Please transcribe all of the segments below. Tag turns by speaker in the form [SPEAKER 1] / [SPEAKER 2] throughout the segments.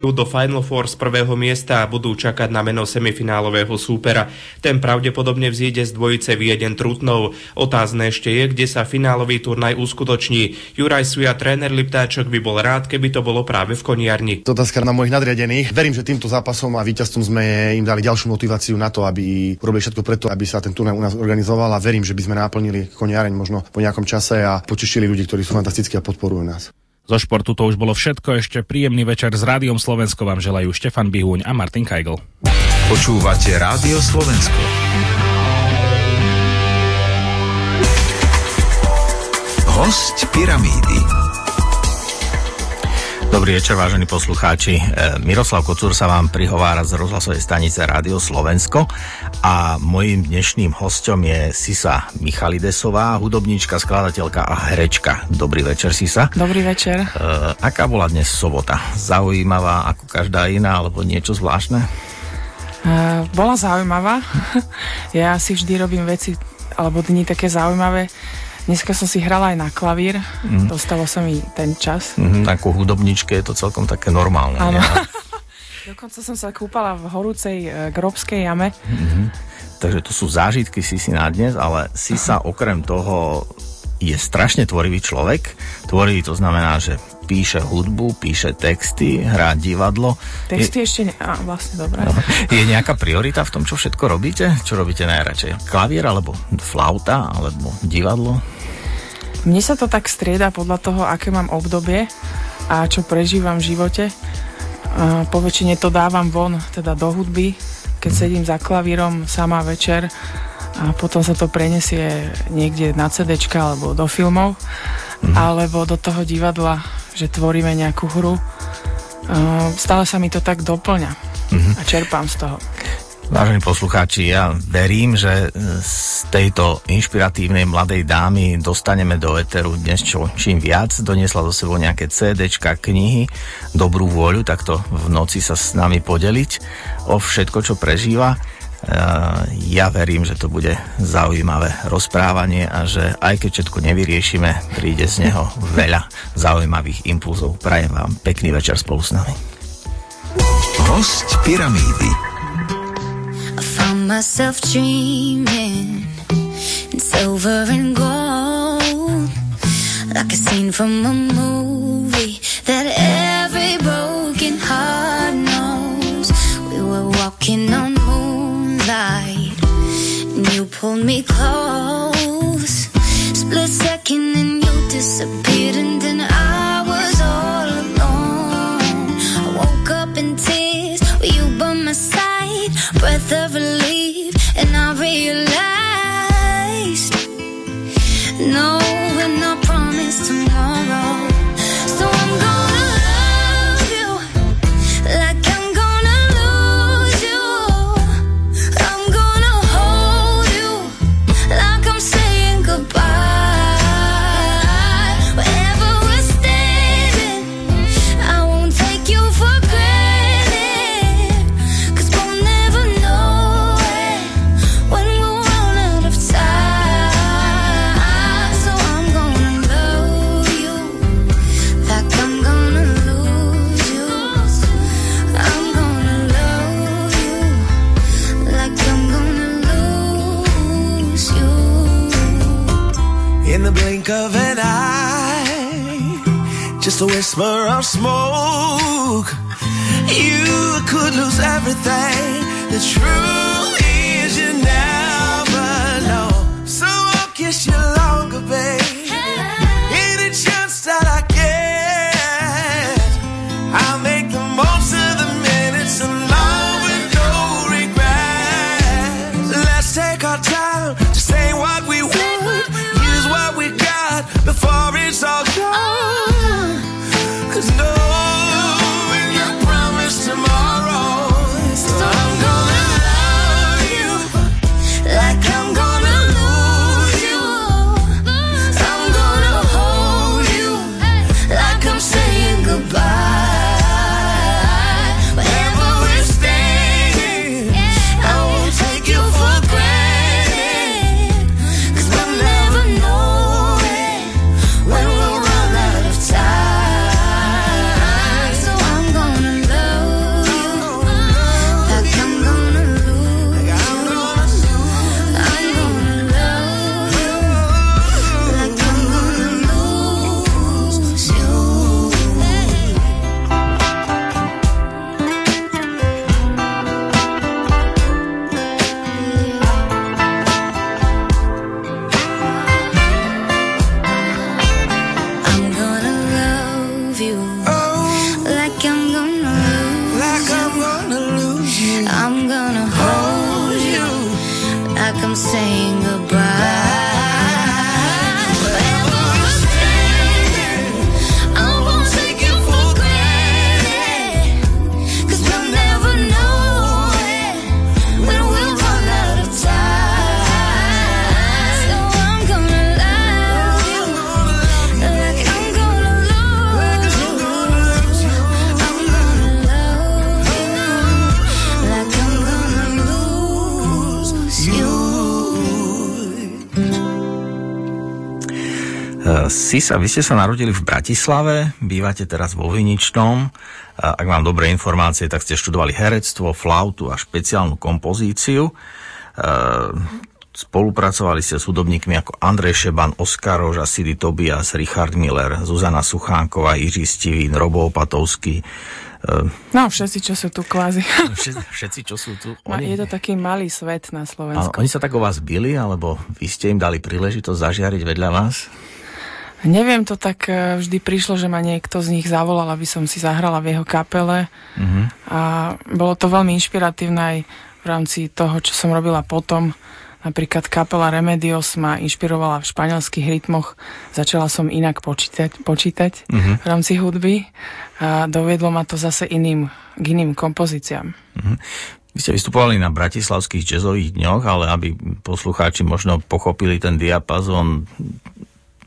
[SPEAKER 1] do Final Four z prvého miesta a budú čakať na meno semifinálového súpera. Ten pravdepodobne vzíde z dvojice Vieden Trutnov. Otázne ešte je, kde sa finálový turnaj uskutoční. Juraj Suja, tréner Liptáčok, by bol rád, keby to bolo práve v Koniarni.
[SPEAKER 2] To otázka na mojich nadriadených. Verím, že týmto zápasom a víťazstvom sme im dali ďalšiu motiváciu na to, aby urobili všetko preto, aby sa ten turnaj u nás organizoval a verím, že by sme naplnili Koniareň možno po nejakom čase a počistili ľudí, ktorí sú fantastickí a podporujú nás.
[SPEAKER 3] Zo športu to už bolo všetko, ešte príjemný večer s Rádiom Slovensko vám želajú Štefan Bihúň a Martin Kajgl.
[SPEAKER 4] Počúvate Rádio Slovensko. Host Pyramídy.
[SPEAKER 3] Dobrý večer, vážení poslucháči. E, Miroslav Kocúr sa vám prihovára z rozhlasovej stanice Rádio Slovensko a mojím dnešným hostom je Sisa Michalidesová, hudobníčka, skladateľka a herečka. Dobrý večer, Sisa.
[SPEAKER 5] Dobrý večer. E,
[SPEAKER 3] aká bola dnes sobota? Zaujímavá ako každá iná, alebo niečo zvláštne?
[SPEAKER 5] E, bola zaujímavá. ja si vždy robím veci alebo dni také zaujímavé Dneska som si hrala aj na klavír, mm. dostalo sa mi ten čas.
[SPEAKER 3] Mm, ako hudobničke je to celkom také normálne.
[SPEAKER 5] Áno. Dokonca som sa kúpala v horúcej e, grobskej jame. Mm-hmm.
[SPEAKER 3] Takže to sú zážitky si si na dnes, ale si sa okrem toho je strašne tvorivý človek. Tvorivý to znamená, že píše hudbu, píše texty, hrá divadlo.
[SPEAKER 5] Texty je... ešte ne... Á, vlastne dobré. No.
[SPEAKER 3] Je nejaká priorita v tom, čo všetko robíte? Čo robíte najradšej? Klavier, alebo flauta, alebo divadlo?
[SPEAKER 5] Mne sa to tak strieda podľa toho, aké mám obdobie a čo prežívam v živote. A po väčšine to dávam von, teda do hudby, keď sedím za klavírom sama večer a potom sa to prenesie niekde na CD alebo do filmov mm. alebo do toho divadla, že tvoríme nejakú hru. Stále sa mi to tak doplňa mm-hmm. a čerpám z toho.
[SPEAKER 3] Vážení poslucháči, ja verím, že z tejto inšpiratívnej mladej dámy dostaneme do Eteru dnes čo, čím viac. Doniesla do sebou nejaké CDčka, knihy, dobrú vôľu, takto v noci sa s nami podeliť o všetko, čo prežíva. Eh, ja verím, že to bude zaujímavé rozprávanie a že aj keď všetko nevyriešime, príde z neho veľa zaujímavých impulzov. Prajem vám pekný večer spolu s nami.
[SPEAKER 4] Host Pyramídy
[SPEAKER 6] I found myself dreaming in silver and gold like a scene from a movie that every broken heart knows we were walking on you pulled me close. Split second and you disappeared and then I was all alone. I woke up in tears with you by my side, breath of relief, and I realized no,
[SPEAKER 7] whisper of smoke.
[SPEAKER 3] Uh, Sisa, vy ste sa narodili v Bratislave, bývate teraz vo Viničnom. Ak mám dobré informácie, tak ste študovali herectvo, flautu a špeciálnu kompozíciu. Uh, Spolupracovali ste s hudobníkmi ako Andrej Šeban, Oskar Rož a Sidy Tobias, Richard Miller, Zuzana Suchánková, Jiří Stivín, Robo Opatovský. Uh,
[SPEAKER 5] No, všetci, čo sú tu kvázi.
[SPEAKER 3] Všetci, všetci, čo sú tu,
[SPEAKER 5] Ma- Je to taký malý svet na
[SPEAKER 3] Ale
[SPEAKER 5] Slovensku.
[SPEAKER 3] oni sa tak o vás bili, alebo vy ste im dali príležitosť zažiariť vedľa vás?
[SPEAKER 5] Neviem, to tak e, vždy prišlo, že ma niekto z nich zavolal, aby som si zahrala v jeho kapele.
[SPEAKER 3] Mhm.
[SPEAKER 5] A bolo to veľmi inšpiratívne aj v rámci toho, čo som robila potom. Napríklad kapela Remedios ma inšpirovala v španielských rytmoch. Začala som inak počítať, počítať
[SPEAKER 3] Mhm.
[SPEAKER 5] v rámci hudby a doviedlo ma to zase iným, k iným kompozíciám.
[SPEAKER 3] Vy ste vystupovali na bratislavských jazzových dňoch, ale aby poslucháči možno pochopili ten diapazon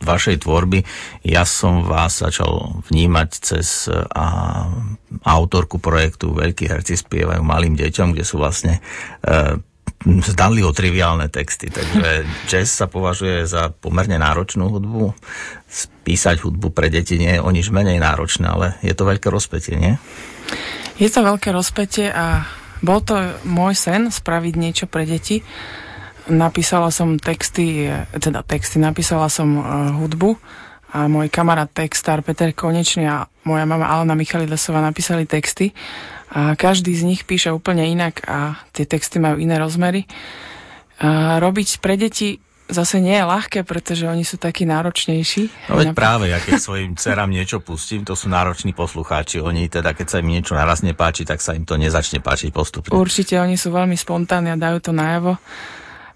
[SPEAKER 3] vašej tvorby, ja som vás začal vnímať cez a, autorku projektu Veľkí herci spievajú malým deťom, kde sú vlastne e, zdanlivo triviálne texty. Takže jazz sa považuje za pomerne náročnú hudbu. Spísať hudbu pre deti nie je o nič menej náročné, ale je to veľké rozpetie, nie?
[SPEAKER 5] Je to veľké rozpetie a bol to môj sen spraviť niečo pre deti. Napísala som texty, e, teda texty, napísala som uh, hudbu a môj kamarát textár Peter Konečný a moja mama Alena Michalidesová napísali texty a každý z nich píše úplne inak a tie texty majú iné rozmery. A robiť pre deti zase nie je ľahké, pretože oni sú takí náročnejší.
[SPEAKER 3] No veď práve, ja keď svojim dcerám niečo pustím, to sú nároční poslucháči. Oni teda, keď sa im niečo naraz nepáči, tak sa im to nezačne páčiť postupne.
[SPEAKER 5] Určite, oni sú veľmi spontánni a dajú to najavo.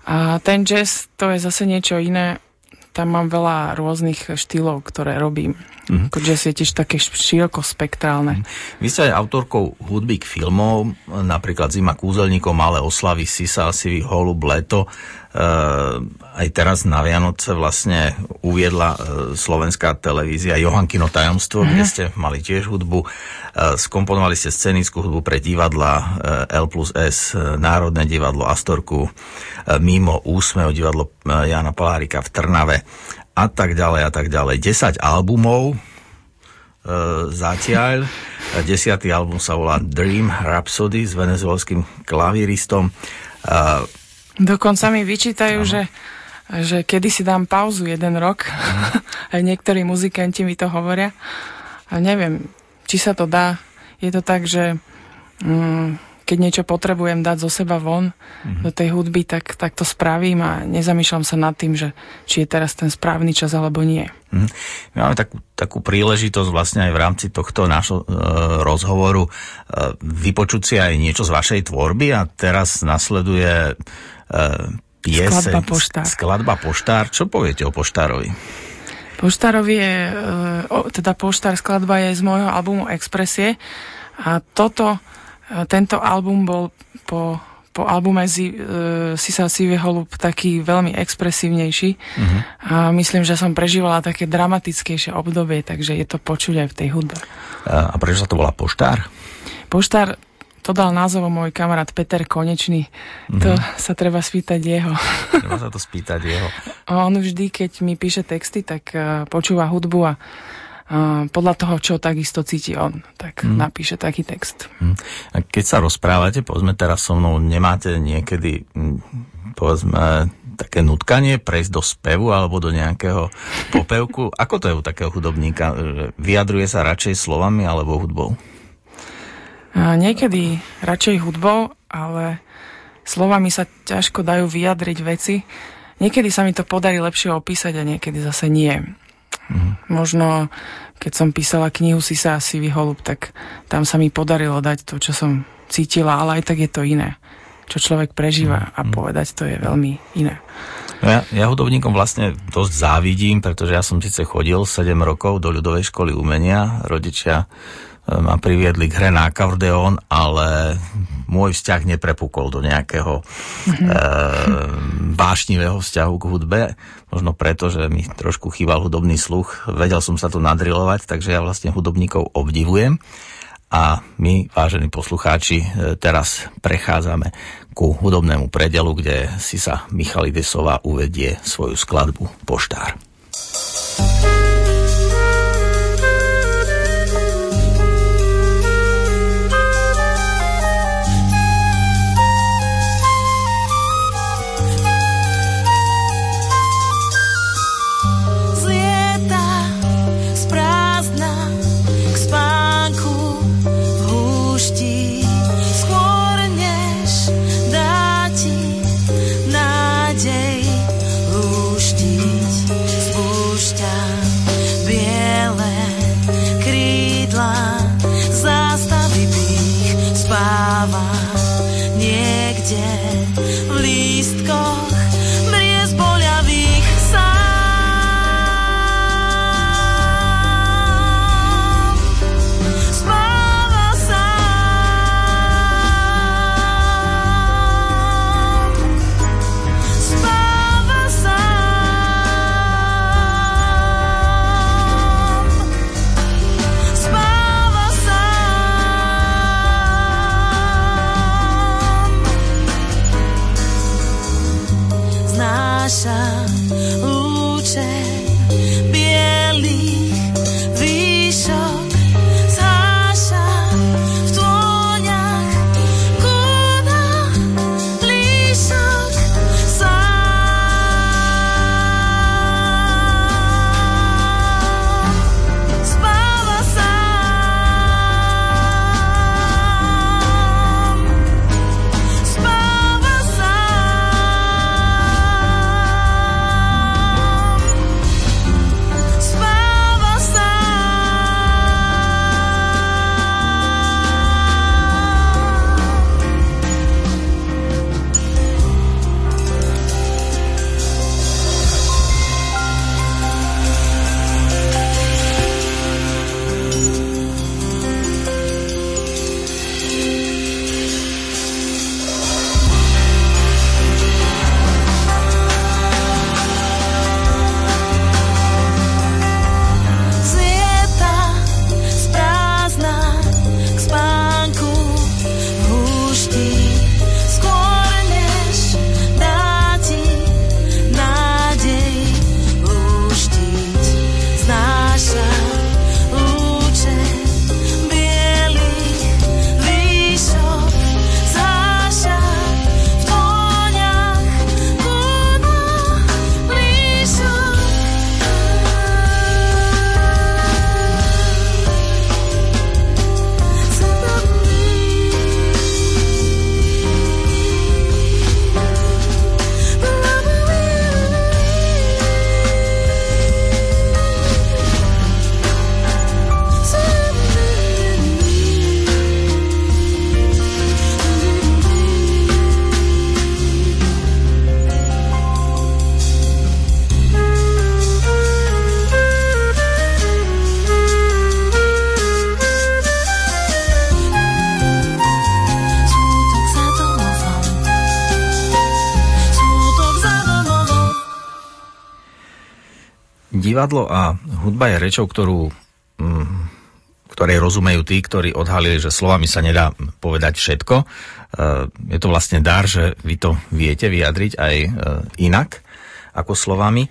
[SPEAKER 5] A ten jazz, to je zase niečo iné. Tam mám veľa rôznych štýlov, ktoré robím. Mm-hmm. Jazz je tiež také široko spektrálne.
[SPEAKER 3] Vy ste aj autorkou hudby k filmov, napríklad Zima kúzelníkov, Malé oslavy, Sisa, Sivý holub, Leto. Aj teraz na Vianoce vlastne uviedla e, slovenská televízia Johankino tajomstvo, mm-hmm. kde ste mali tiež hudbu. E, skomponovali ste scenickú hudbu pre divadla e, L plus S, Národné divadlo Astorku, Mimo Úsmev, divadlo Jana Palárika v Trnave a tak ďalej a tak ďalej. 10 albumov, zatiaľ. Desiatý album sa volá Dream Rhapsody s venezuelským klavíristom.
[SPEAKER 5] Dokonca mi vyčítajú, že, že kedy si dám pauzu jeden rok. Aj niektorí muzikanti mi to hovoria. A neviem, či sa to dá. Je to tak, že mm, keď niečo potrebujem dať zo seba von mm-hmm. do tej hudby, tak, tak to spravím a nezamýšľam sa nad tým, že či je teraz ten správny čas alebo nie.
[SPEAKER 3] Mhm. My máme takú, takú príležitosť vlastne aj v rámci tohto nášho e, rozhovoru e, vypočuť si aj niečo z vašej tvorby a teraz nasleduje e, pieseň,
[SPEAKER 5] Skladba Poštár.
[SPEAKER 3] Skladba Poštár. Čo poviete o Poštárovi?
[SPEAKER 5] Poštárovi je, e, teda Poštár skladba je z môjho albumu Expresie a toto, tento album bol po, po albume Zi, e, Sisa Sivý holub taký veľmi expresívnejší uh-huh. a myslím, že som prežívala také dramatickejšie obdobie, takže je to počuť aj v tej hudbe.
[SPEAKER 3] E, a prečo sa to volá Poštár?
[SPEAKER 5] Poštár to dal názov môj kamarát Peter Konečný. Uh-huh. To sa treba spýtať jeho.
[SPEAKER 3] Treba sa to spýtať jeho.
[SPEAKER 5] On vždy, keď mi píše texty, tak uh, počúva hudbu a podľa toho, čo takisto cíti on, tak mm. napíše taký text.
[SPEAKER 3] Hm. A keď sa rozprávate, povedzme teraz so mnou, nemáte niekedy, hm, povedzme, také nutkanie prejsť do spevu alebo do nejakého popevku? Ako to je u takého hudobníka? Vyjadruje sa radšej slovami alebo hudbou?
[SPEAKER 5] A niekedy radšej hudbou, ale slovami sa ťažko dajú vyjadriť veci. Niekedy sa mi to podarí lepšie opísať a niekedy zase nie. Mm. Možno, keď som písala knihu Sisa a Sivý holub, tak tam sa mi podarilo dať to, čo som cítila, ale aj tak je to iné. čo človek prežíva a povedať to je veľmi iné.
[SPEAKER 8] No ja, ja hudobníkom vlastne dosť závidím, pretože ja som síce chodil 7 rokov do ľudovej školy umenia, rodičia ma priviedli k hre na akordeón, ale môj vzťah neprepukol do nejakého mm-hmm. e, vášnivého vzťahu k hudbe. Možno preto, že mi trošku chýbal hudobný sluch. Vedel som sa to nadrilovať, takže ja vlastne hudobníkov obdivujem. A my, vážení poslucháči, e, teraz prechádzame ku hudobnému predelu, kde si sa Michalidesová uvedie svoju skladbu Poštár. Divadlo a hudba je rečou, ktorú, mm, ktorej rozumejú tí, ktorí odhalili, že slovami sa nedá povedať všetko. E, je to vlastne dar, že vy to viete vyjadriť aj e, inak ako slovami. E,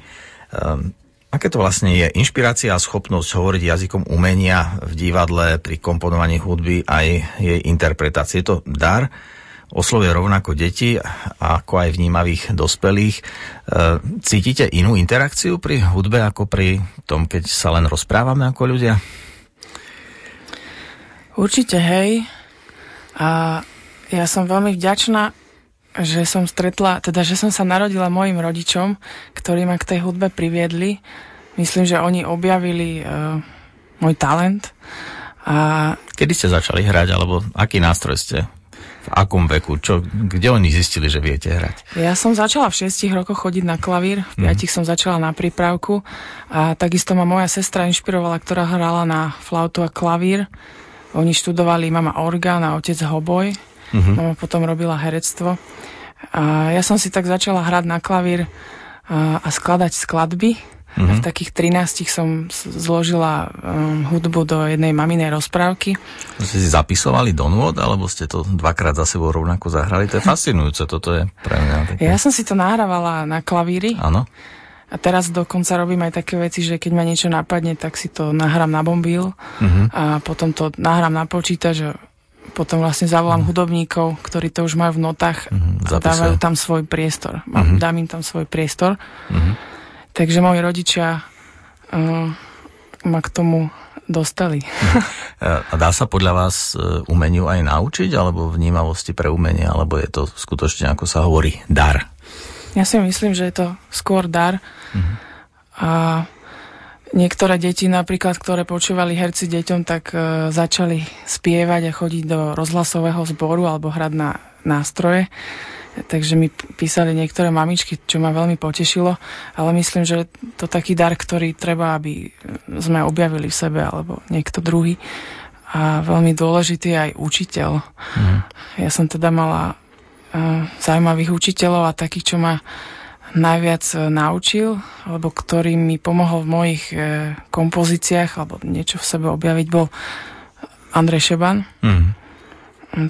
[SPEAKER 8] aké to vlastne je? Inšpirácia a schopnosť hovoriť jazykom umenia v divadle pri komponovaní hudby aj jej interpretácie. Je to dar, oslovuje rovnako deti, ako aj vnímavých dospelých. E, cítite inú interakciu pri hudbe ako pri tom, keď sa len rozprávame ako ľudia?
[SPEAKER 5] Určite hej. A ja som veľmi vďačná, že som stretla, teda že som sa narodila mojim rodičom, ktorí ma k tej hudbe priviedli. Myslím, že oni objavili uh, môj talent. A...
[SPEAKER 8] Kedy ste začali hrať, alebo aký nástroj ste
[SPEAKER 3] V akom veku? Čo, kde oni zistili, že viete hrať?
[SPEAKER 5] Ja som začala v 6 rokoch chodiť na klavír, v 5 mm. som začala na prípravku a takisto ma moja sestra inšpirovala, ktorá hrala na flautu a klavír. Oni študovali mama orgán a otec hoboj. Mm-hmm. Mama potom robila herectvo. A ja som si tak začala hrať na klavír a, a skladať skladby Mm-hmm. V mhm. takých 13 som zložila um, hudbu do jednej maminej rozprávky.
[SPEAKER 3] Ste si zapisovali do nôd, alebo ste to dvakrát za sebou rovnako zahrali? To je fascinujúce, toto je pre mňa. Také...
[SPEAKER 5] Ja som si to nahrávala na klavíri.
[SPEAKER 3] Áno.
[SPEAKER 5] A teraz dokonca robím aj také veci, že keď ma niečo napadne, tak si to nahrám na bombil mm-hmm. a potom to nahrám na počítač a potom vlastne zavolám mm. hudobníkov, ktorí to už majú v notách mm, a dávajú tam svoj priestor. Mm-hmm. Dám im tam svoj priestor. Mm-hmm Takže moji rodičia uh, ma k tomu dostali.
[SPEAKER 3] A dá sa podľa vás e, umeniu aj naučiť, alebo vnímavosti pre umenie, alebo je to skutočne, ako sa hovorí, dar?
[SPEAKER 5] Ja si myslím, že je to skôr dar. Uh-huh. A niektoré deti napríklad, ktoré počúvali herci deťom, tak uh, začali spievať a chodiť do rozhlasového zboru alebo hrať na nástroje takže mi písali niektoré mamičky, čo ma veľmi potešilo, ale myslím, že to taký dar, ktorý treba, aby sme objavili v sebe, alebo niekto druhý. A veľmi dôležitý je aj učiteľ. Mm. Ja som teda mala uh, zaujímavých učiteľov a takých, čo ma najviac uh, naučil, alebo ktorý mi pomohol v mojich uh, kompozíciách, alebo niečo v sebe objaviť, bol Andrej Šeban. Mm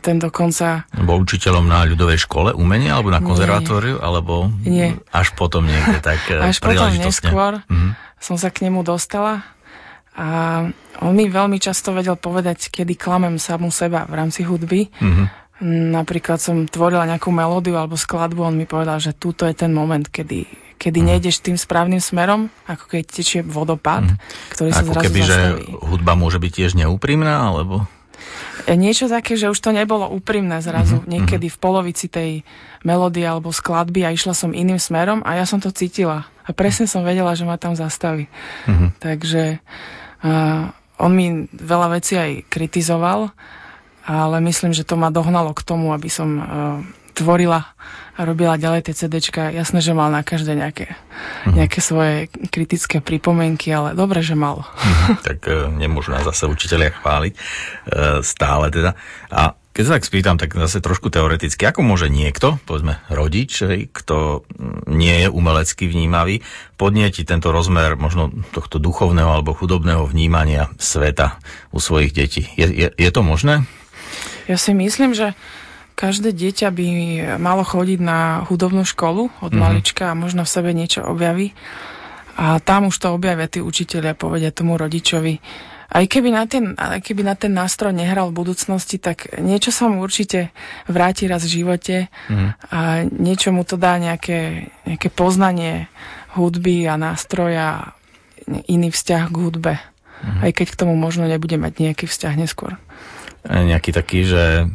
[SPEAKER 5] ten dokonca...
[SPEAKER 3] Bol učiteľom na ľudovej škole umenia alebo na konzervatóriu,
[SPEAKER 5] nie.
[SPEAKER 3] alebo
[SPEAKER 5] nie.
[SPEAKER 3] až potom niekde tak eh,
[SPEAKER 5] Až potom neskôr mm-hmm. som sa k nemu dostala a on mi veľmi často vedel povedať, kedy klamem samu seba v rámci hudby. Mm-hmm. Napríklad som tvorila nejakú melódiu alebo skladbu, on mi povedal, že túto je ten moment, kedy, kedy mm. nejdeš tým správnym smerom, ako keď tečie vodopád, mm. ktorý sa ako zrazu keby,
[SPEAKER 3] zastaví. že hudba môže byť tiež neúprimná, alebo...
[SPEAKER 5] Niečo také, že už to nebolo úprimné zrazu. Mm-hmm. Niekedy v polovici tej melódie alebo skladby a išla som iným smerom a ja som to cítila. A presne som vedela, že ma tam zastaví. Mm-hmm. Takže uh, on mi veľa vecí aj kritizoval, ale myslím, že to ma dohnalo k tomu, aby som uh, tvorila a robila ďalej tie CDčka. Jasné, že mal na každé nejaké, mm. nejaké svoje kritické pripomienky, ale dobre, že mal.
[SPEAKER 3] Mm, tak e, nemôžu nás zase učiteľia chváliť e, stále teda. A keď sa tak spýtam, tak zase trošku teoreticky, ako môže niekto, povedzme rodič, kto nie je umelecky vnímavý, podnietiť tento rozmer možno tohto duchovného alebo chudobného vnímania sveta u svojich detí. Je, je, je to možné?
[SPEAKER 5] Ja si myslím, že Každé dieťa by malo chodiť na hudobnú školu od mm-hmm. malička a možno v sebe niečo objaví. A tam už to objavia tí učiteľia, povedia tomu rodičovi. Aj keby na ten, aj keby na ten nástroj nehral v budúcnosti, tak niečo sa mu určite vráti raz v živote mm. a niečo mu to dá nejaké, nejaké poznanie hudby a nástroja, iný vzťah k hudbe. Mm. Aj keď k tomu možno nebude mať nejaký vzťah neskôr.
[SPEAKER 3] Nejaký taký, že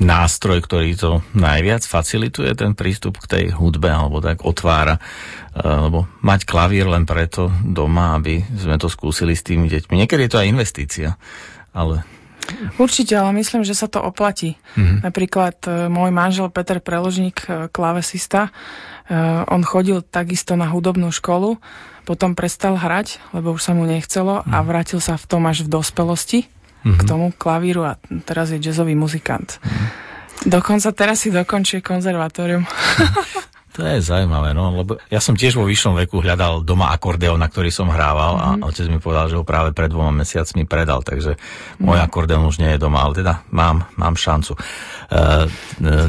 [SPEAKER 3] nástroj, ktorý to najviac facilituje ten prístup k tej hudbe alebo tak otvára. E, lebo mať klavír len preto doma, aby sme to skúsili s tými deťmi. Niekedy je to aj investícia, ale
[SPEAKER 5] Určite, ale myslím, že sa to oplatí. Mm-hmm. Napríklad e, môj manžel Peter Preložník, e, klavesista, on chodil takisto na hudobnú školu, potom prestal hrať, lebo už sa mu nechcelo mm. a mhm. vrátil sa v tom až v dospelosti mm-hmm. k tomu klavíru a teraz je jazzový muzikant. Mm-hmm. Dokonca teraz si dokončuje konzervatórium.
[SPEAKER 3] To je zaujímavé, no, lebo ja som tiež vo vyššom veku hľadal doma akordeón, na ktorý som hrával mm-hmm. a mhm. otec mi povedal, že ho práve pred dvoma mesiacmi predal, takže mm. môj akordeón už nie je doma, ale teda mám, mám šancu. Uh,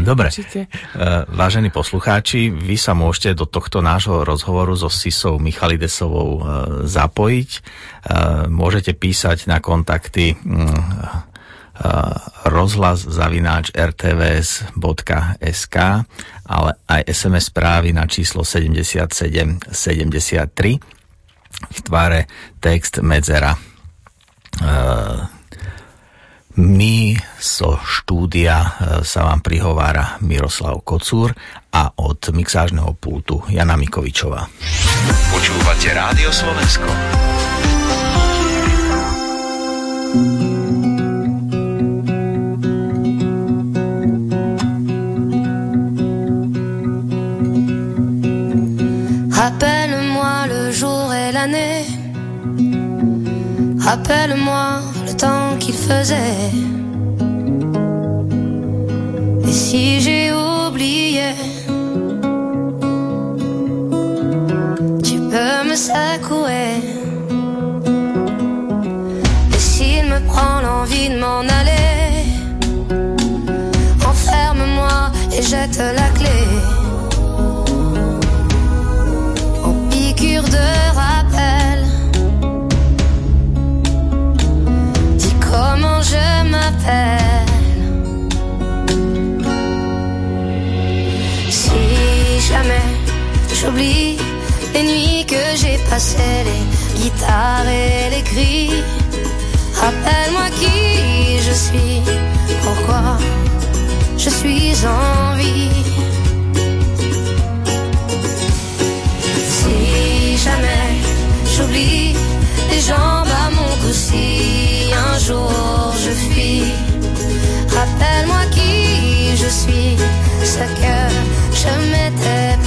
[SPEAKER 3] dobre, uh, vážení poslucháči, vy sa môžete do tohto nášho rozhovoru so Sisou Michalidesovou uh, zapojiť. Môžete písať na kontakty uh, rozhlas zavináč rtvs.sk ale aj SMS správy na číslo 7773 v tvare text medzera. My so štúdia e, sa vám prihovára Miroslav Kocúr a od mixážneho pultu Jana Mikovičová.
[SPEAKER 9] Počúvate Rádio Slovensko.
[SPEAKER 10] Rappelle-moi le jour et l'année. Rappelle-moi temps qu'il faisait. Et si j'ai oublié, tu peux me secouer. J'oublie les nuits que j'ai passées, les guitares et les cris, rappelle-moi qui je suis, pourquoi je suis en vie. Si jamais j'oublie les jambes à mon cou, si un jour je fuis, rappelle-moi qui je suis, ce que je m'étais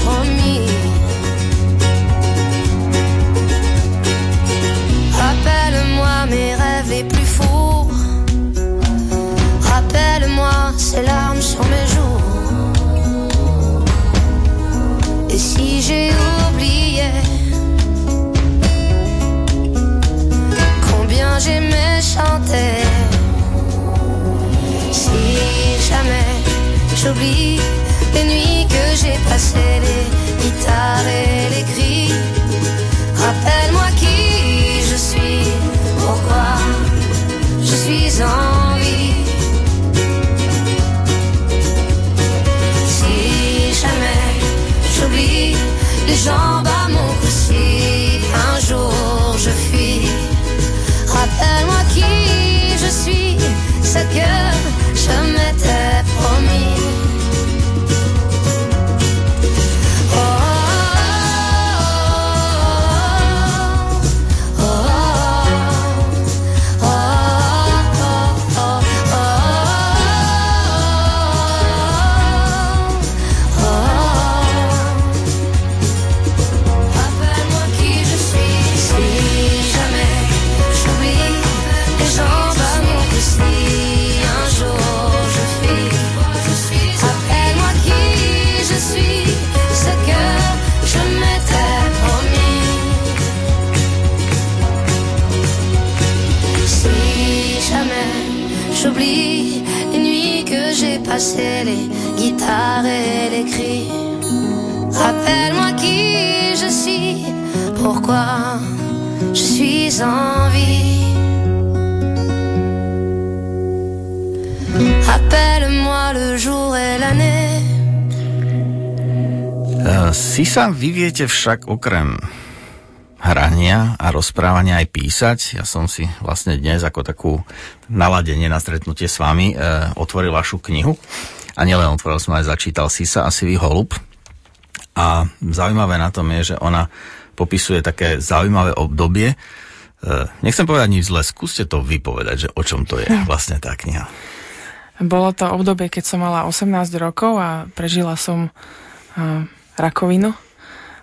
[SPEAKER 10] pourquoi je suis en vie. Rappelle-moi le jour et l'année.
[SPEAKER 3] Uh, si sa vy viete však okrem hrania a rozprávania aj písať. Ja som si vlastne dnes ako takú naladenie na stretnutie s vami e, otvoril vašu knihu. A nielen otvoril som aj začítal Sisa a Sivý holub. A zaujímavé na tom je, že ona popisuje také zaujímavé obdobie. E, nechcem povedať nič zle, skúste to vypovedať, že o čom to je vlastne tá kniha.
[SPEAKER 5] Bolo to obdobie, keď som mala 18 rokov a prežila som uh, rakovinu.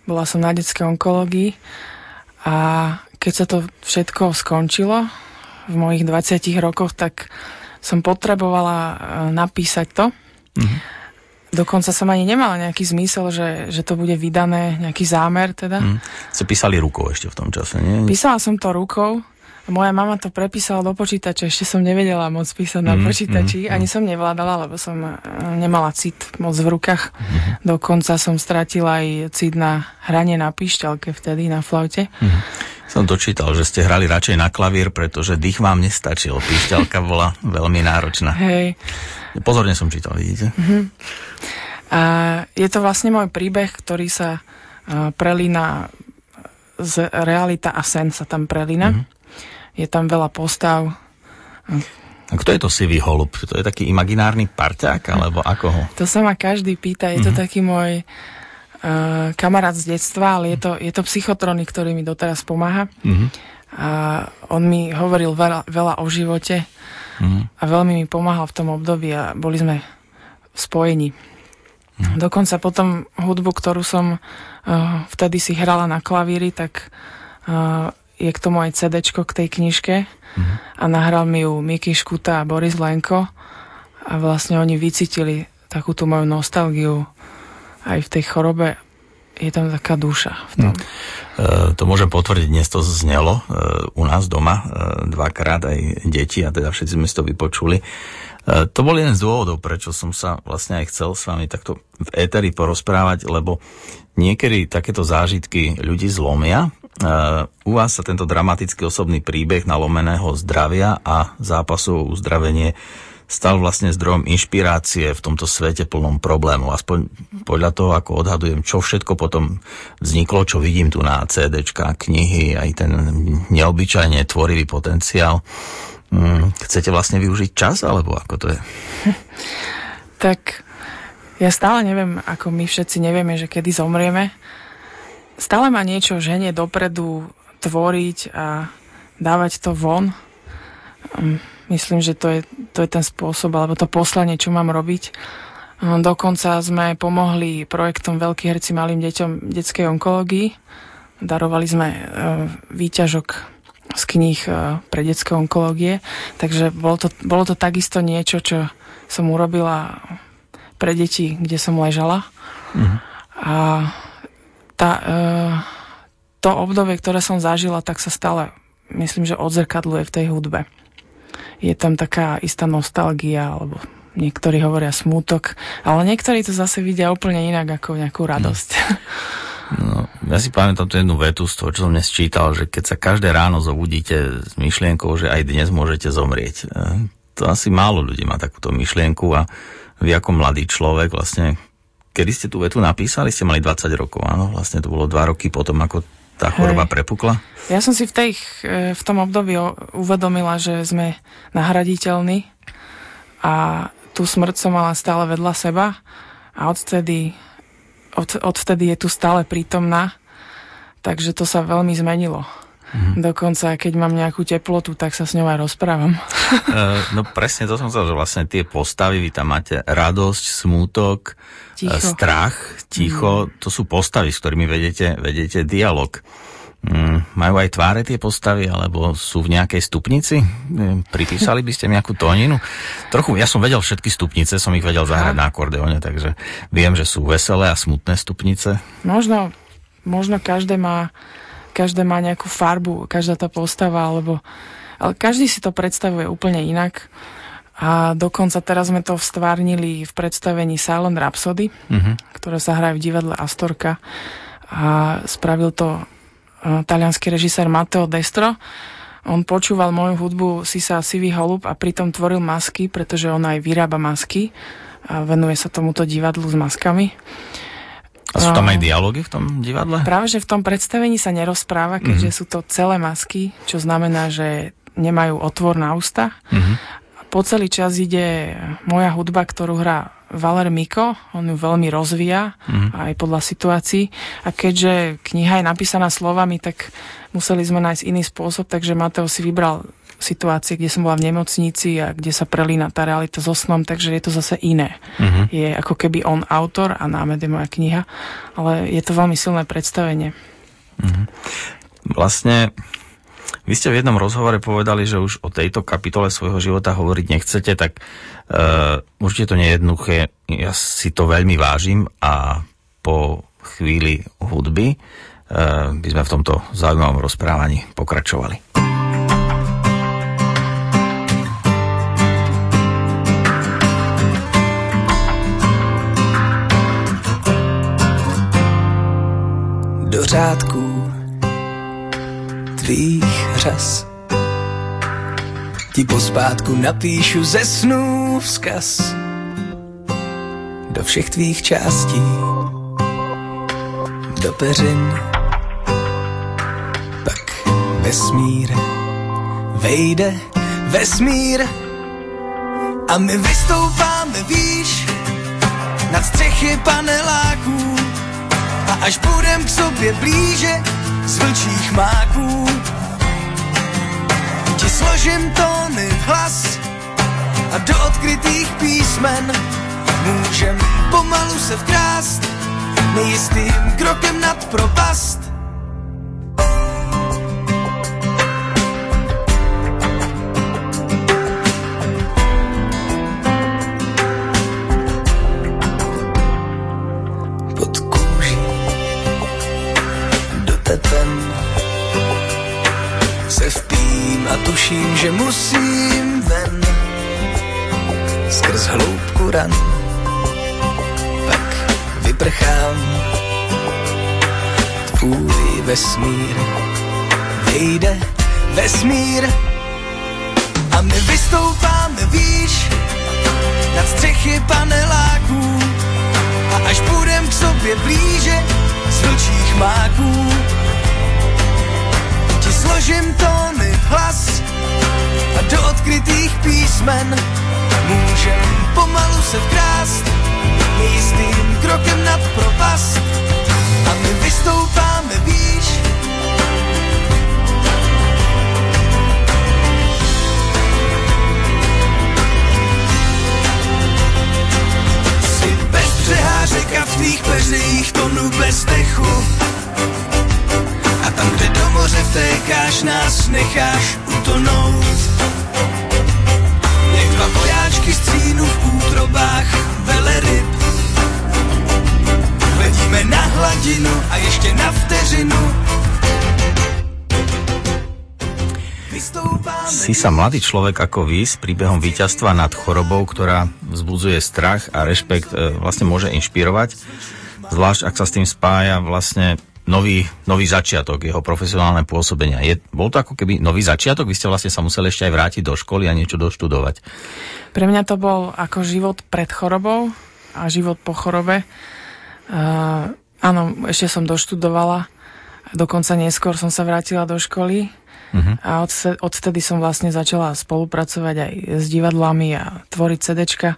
[SPEAKER 5] Bola som na detskej onkológii a keď sa to všetko skončilo v mojich 20 rokoch, tak som potrebovala uh, napísať to. Mm-hmm. Dokonca som ani nemala nejaký zmysel, že, že to bude vydané, nejaký zámer teda.
[SPEAKER 3] Mm. Ste písali rukou ešte v tom čase, nie?
[SPEAKER 5] Písala som to rukou. Moja mama to prepísala do počítača, ešte som nevedela moc písať na
[SPEAKER 3] Mm,
[SPEAKER 5] počítači,
[SPEAKER 3] mm,
[SPEAKER 5] ani som nevládala, lebo som eh, nemala cit moc v rukách. Dokonca som stratila aj cit na hranie na píšťalke vtedy, na flaute.
[SPEAKER 3] Som dočítal, že ste hrali radšej na klavír, pretože dých vám nestačil. Píšťalka bola veľmi náročná.
[SPEAKER 5] Hej.
[SPEAKER 3] Pozorne som čítal, vidíte?
[SPEAKER 5] A je to vlastne môj príbeh, ktorý sa uh, prelína z realita a sen sa tam prelína. Je tam veľa postav.
[SPEAKER 3] A kto je to sivý holub? To je taký imaginárny parťák, alebo ako ho?
[SPEAKER 5] To sa ma každý pýta, je to taký môj uh, kamarát z detstva, ale je to, je to psychotronik, ktorý mi doteraz pomáha. A on mi hovoril veľa, veľa o živote a veľmi mi pomáhal v tom období a boli sme v spojení. Mhm. Dokonca potom hudbu, ktorú som uh, vtedy si hrala na klavíri, tak uh, je k tomu aj CD k tej knižke mhm. a nahral mi ju Miky Škuta a Boris Lenko a vlastne oni vycítili takú tú moju nostalgiu aj v tej chorobe je tam taká duša v tom. Hmm.
[SPEAKER 3] E, to môžem potvrdiť, dnes to znelo e, u nás doma e, dvakrát aj deti a teda všetci sme si to vypočuli. E, to bol jeden z dôvodov, prečo som sa vlastne aj chcel s vami takto v éteri porozprávať, lebo niekedy takéto zážitky ľudí zlomia. E, u vás sa tento dramatický osobný príbeh nalomeného zdravia a zápasu o uzdravenie stal vlastne zdrojom inšpirácie v tomto svete plnom problémov. Aspoň podľa toho, ako odhadujem, čo všetko potom vzniklo, čo vidím tu na CD, knihy, aj ten neobyčajne tvorivý potenciál. Hmm, chcete vlastne využiť čas, alebo ako to je?
[SPEAKER 5] Tak ja stále neviem, ako my všetci nevieme, že kedy zomrieme. Stále ma niečo ženie dopredu tvoriť a dávať to von. Myslím, že to je, to je ten spôsob, alebo to poslanie, čo mám robiť. Hm, dokonca sme pomohli projektom Veľký herci malým deťom detskej onkológii. Darovali sme e, výťažok z kníh e, pre detské onkológie, takže bolo to, bolo to takisto niečo, čo som urobila pre deti, kde som ležala. Mm-hmm. A tá, e, to obdobie, ktoré som zažila, tak sa stále, myslím, že odzrkadluje v tej hudbe je tam taká istá nostalgia, alebo niektorí hovoria smútok, ale niektorí to zase vidia úplne inak ako nejakú radosť.
[SPEAKER 3] No, ja si pamätám tú jednu vetu z toho, čo som dnes čítal, že keď sa každé ráno zobudíte s myšlienkou, že aj dnes môžete zomrieť. E, to asi málo ľudí má takúto myšlienku a vy ako mladý človek vlastne, kedy ste tú vetu napísali, ste mali 20 rokov, áno, vlastne to bolo 2 roky potom, ako tá choroba Hej. prepukla?
[SPEAKER 5] Ja som si v, tej, e, v tom období uvedomila, že sme nahraditeľní a tú smrť som mala stále vedľa seba a odtedy, od, odvtedy je tu stále prítomná, takže to sa veľmi zmenilo. Mm-hmm. Dokonca, keď mám nejakú teplotu, tak sa s ňou aj rozprávam.
[SPEAKER 3] Uh, no presne to som chcel, že vlastne tie postavy, vy tam máte radosť, smútok, ticho. strach, ticho, mm. to sú postavy, s ktorými vedete, vedete dialog. Mm, majú aj tváre tie postavy, alebo sú v nejakej stupnici? Mm, pripísali by ste mi nejakú tóninu? Trochu, ja som vedel všetky stupnice, som ich vedel zahrať na akordeone, takže viem, že sú veselé a smutné stupnice.
[SPEAKER 5] Možno, možno každé má, každé má nejakú farbu, každá tá postava, alebo ale každý si to predstavuje úplne inak. A dokonca teraz sme to vstvárnili v predstavení Silent Rhapsody, uh-huh. ktoré sa hraje v divadle Astorka. A spravil to Eh, talianský režisér Matteo Destro. On počúval moju hudbu Sisa Sivý holub a pritom tvoril masky, pretože on aj vyrába masky a venuje sa tomuto divadlu s maskami.
[SPEAKER 3] A sú tam aj dialógy v tom divadle?
[SPEAKER 5] Práve, že v tom predstavení sa nerozpráva, keďže mm-hmm. sú to celé masky, čo znamená, že nemajú otvor na ústa. Mm-hmm. Po celý čas ide moja hudba, ktorú hrá Valer Miko, on ju veľmi rozvíja mm. aj podľa situácií a keďže kniha je napísaná slovami, tak museli sme nájsť iný spôsob, takže Mateo si vybral situácie, kde som bola v nemocnici a kde sa prelína tá realita so snom, takže je to zase iné. Mm-hmm. Je ako keby on autor a námed je moja kniha, ale je to veľmi silné predstavenie.
[SPEAKER 3] Mm-hmm. Vlastne vy ste v jednom rozhovore povedali, že už o tejto kapitole svojho života hovoriť nechcete, tak uh, určite to nie je jednoduché. Ja si to veľmi vážim a po chvíli hudby uh, by sme v tomto zaujímavom rozprávaní pokračovali.
[SPEAKER 7] Do řádku tvých řas. Ti pospátku napíšu ze snů vzkaz do všech tvých částí, do peřin, pak vesmír vejde vesmír a my vystoupáme výš nad střechy paneláků a až budem k sobě blíže, z vlčích máků. Ti složím tóny hlas a do odkrytých písmen
[SPEAKER 11] Můžem pomalu se vkrást nejistým krokem nad propast. A tuším, že musím ven. Skrz hloubku ran. Pak vyprchám. Tvůj vesmír, vejde vesmír. A my vystoupáme výš nad střechy paneláků. A až budem k sobě blíže z máků. Ti složím tóny hlas a do odkrytých písmen můžem pomalu se vkrást nejistým krokem nad propast. A my vystoupáme výš si bez přehářek a v tvých peřejích tonu bez dechu tam, kde do moře vtékáš, nás necháš utonout. Jak dva vojáčky střínu v útrobách veleryb. Hledíme na hladinu a ještě na vteřinu.
[SPEAKER 3] Si sa mladý človek ako vy s príbehom víťazstva nad chorobou, ktorá vzbudzuje strach a rešpekt, e, vlastne môže inšpirovať, zvlášť ak sa s tým spája vlastne nový, nový začiatok jeho profesionálne pôsobenia. Je, bol to ako keby nový začiatok? Vy ste vlastne sa museli ešte aj vrátiť do školy a niečo doštudovať.
[SPEAKER 5] Pre mňa to bol ako život pred chorobou a život po chorobe. Uh, áno, ešte som doštudovala, dokonca neskôr som sa vrátila do školy uh-huh. a odse- odtedy som vlastne začala spolupracovať aj s divadlami a tvoriť CDčka.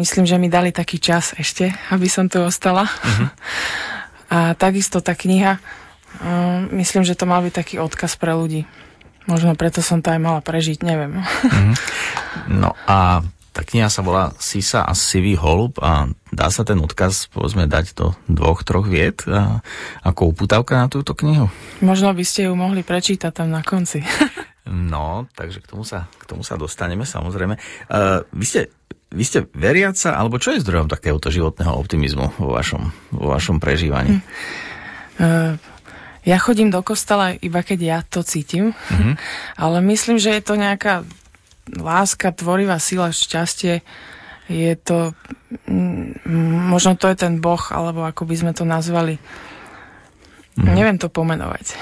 [SPEAKER 5] Myslím, že mi dali taký čas ešte, aby som tu ostala. Uh-huh. A takisto tá kniha, uh, myslím, že to mal byť taký odkaz pre ľudí. Možno preto som to aj mala prežiť, neviem.
[SPEAKER 3] Mhm. No a tá kniha sa volá Sisa a Sivý holub a dá sa ten odkaz povedzme dať do dvoch, troch vied a, ako uputavka na túto knihu?
[SPEAKER 5] Možno by ste ju mohli prečítať tam na konci.
[SPEAKER 3] No, takže k tomu sa, k tomu sa dostaneme samozrejme. Uh, vy, ste, vy ste veriaca, alebo čo je zdrojom takéhoto životného optimizmu vo vašom, vo vašom prežívaní? Hm.
[SPEAKER 5] Uh, ja chodím do kostola iba keď ja to cítim, mm-hmm. ale myslím, že je to nejaká láska, tvorivá sila, šťastie. Je to, možno to je ten boh, alebo ako by sme to nazvali. Mm. Neviem to pomenovať.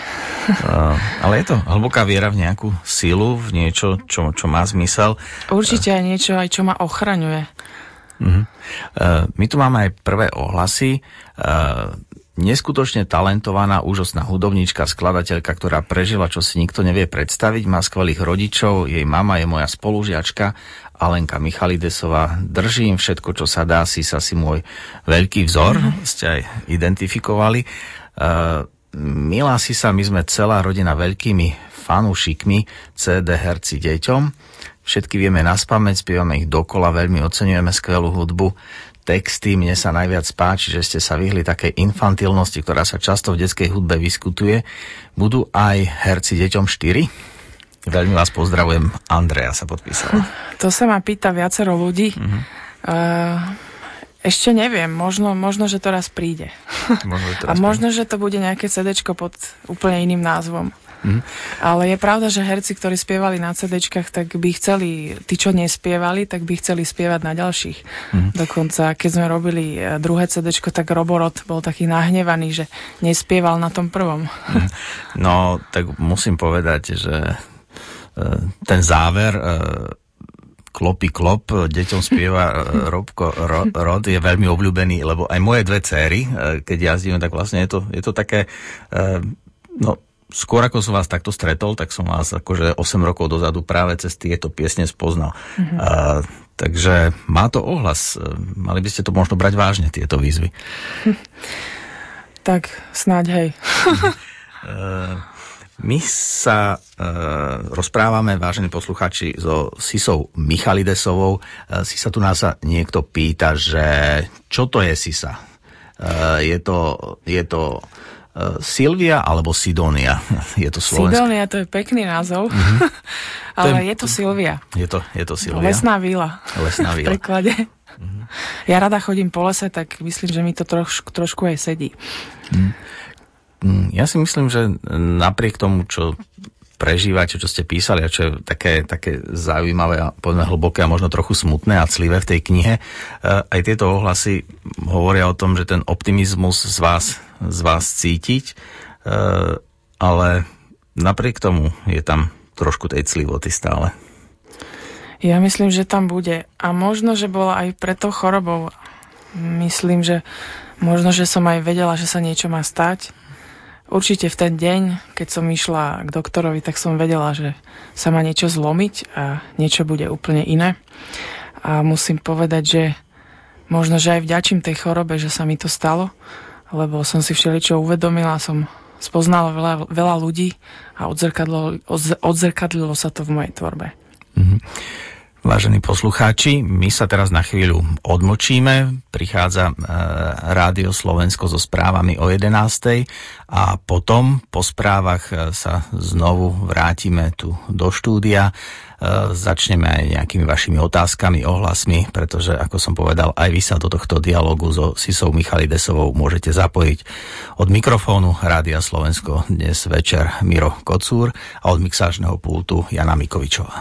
[SPEAKER 3] Uh, ale je to hlboká viera v nejakú silu, v niečo, čo, čo má zmysel.
[SPEAKER 5] Určite aj niečo, aj čo ma ochraňuje.
[SPEAKER 3] Uh-huh. Uh, my tu máme aj prvé ohlasy. Uh, neskutočne talentovaná, úžasná hudobníčka, skladateľka, ktorá prežila, čo si nikto nevie predstaviť, má skvelých rodičov, jej mama je moja spolužiačka, Alenka Michalidesová. Držím všetko, čo sa dá, si sa si môj veľký vzor, mm-hmm. ste aj identifikovali. Uh, milá si sa, my sme celá rodina veľkými fanúšikmi CD herci deťom. Všetky vieme na spameť, spievame ich dokola, veľmi oceňujeme skvelú hudbu texty. Mne sa najviac páči, že ste sa vyhli takej infantilnosti, ktorá sa často v detskej hudbe vyskutuje. Budú aj herci deťom 4? Veľmi vás pozdravujem. Andrea sa podpísala.
[SPEAKER 5] To sa ma pýta viacero ľudí. Uh-huh. Uh, ešte neviem, možno, možno, že to raz príde. Možno, že to raz A možno, príde. že to bude nejaké CD pod úplne iným názvom. Mm. Ale je pravda, že herci, ktorí spievali na cd tak by chceli, tí, čo nespievali, tak by chceli spievať na ďalších. Mm. Dokonca, keď sme robili e, druhé cd tak Roborod bol taký nahnevaný, že nespieval na tom prvom. Mm.
[SPEAKER 3] No, tak musím povedať, že e, ten záver e, klopy klop, deťom spieva Robko ro, Rod, je veľmi obľúbený, lebo aj moje dve céry, keď jazdíme, tak vlastne je to, je to také, no, skôr ako som vás takto stretol, tak som vás akože 8 rokov dozadu práve cez tieto piesne spoznal. Mm-hmm. A, takže má to ohlas. Mali by ste to možno brať vážne, tieto výzvy.
[SPEAKER 5] Tak, snáď hej.
[SPEAKER 3] My sa e, rozprávame, vážení posluchači, so Sisou Michalidesovou. E, Sisa tu nás sa niekto pýta, že čo to je Sisa? E, je to, je to e, Silvia alebo Sidonia? Je to slovenské?
[SPEAKER 5] Sidonia, to je pekný názov. Mm-hmm. Ale je, je to Silvia.
[SPEAKER 3] Je to, je to Silvia.
[SPEAKER 5] Lesná vila.
[SPEAKER 3] Lesná vila.
[SPEAKER 5] v preklade. Mm-hmm. Ja rada chodím po lese, tak myslím, že mi to troš, trošku aj sedí. Mm.
[SPEAKER 3] Mm, ja si myslím, že napriek tomu, čo prežívate, čo ste písali a čo je také, také zaujímavé a povedzme hlboké a možno trochu smutné a clivé v tej knihe, eh, aj tieto ohlasy hovoria o tom, že ten optimizmus z vás, z vás cítiť, eh, ale napriek tomu je tam trošku tej clivoty stále.
[SPEAKER 5] Ja myslím, že tam bude. A možno, že bola aj preto chorobou. Myslím, že možno, že som aj vedela, že sa niečo má stať Určite v ten deň, keď som išla k doktorovi, tak som vedela, že sa má niečo zlomiť a niečo bude úplne iné. A musím povedať, že možno, že aj vďačím tej chorobe, že sa mi to stalo, lebo som si všeličo uvedomila, som spoznala veľa, veľa ľudí a odzrkadlo, odzrkadlilo sa to v mojej tvorbe. Mm-hmm.
[SPEAKER 3] Vážení poslucháči, my sa teraz na chvíľu odmočíme. Prichádza e, Rádio Slovensko so správami o 11. a potom po správach e, sa znovu vrátime tu do štúdia. E, začneme aj nejakými vašimi otázkami, ohlasmi, pretože, ako som povedal, aj vy sa do tohto dialogu so Sisou Michalidesovou môžete zapojiť. Od mikrofónu Rádia Slovensko dnes večer Miro Kocúr a od mixážneho pultu Jana Mikovičová.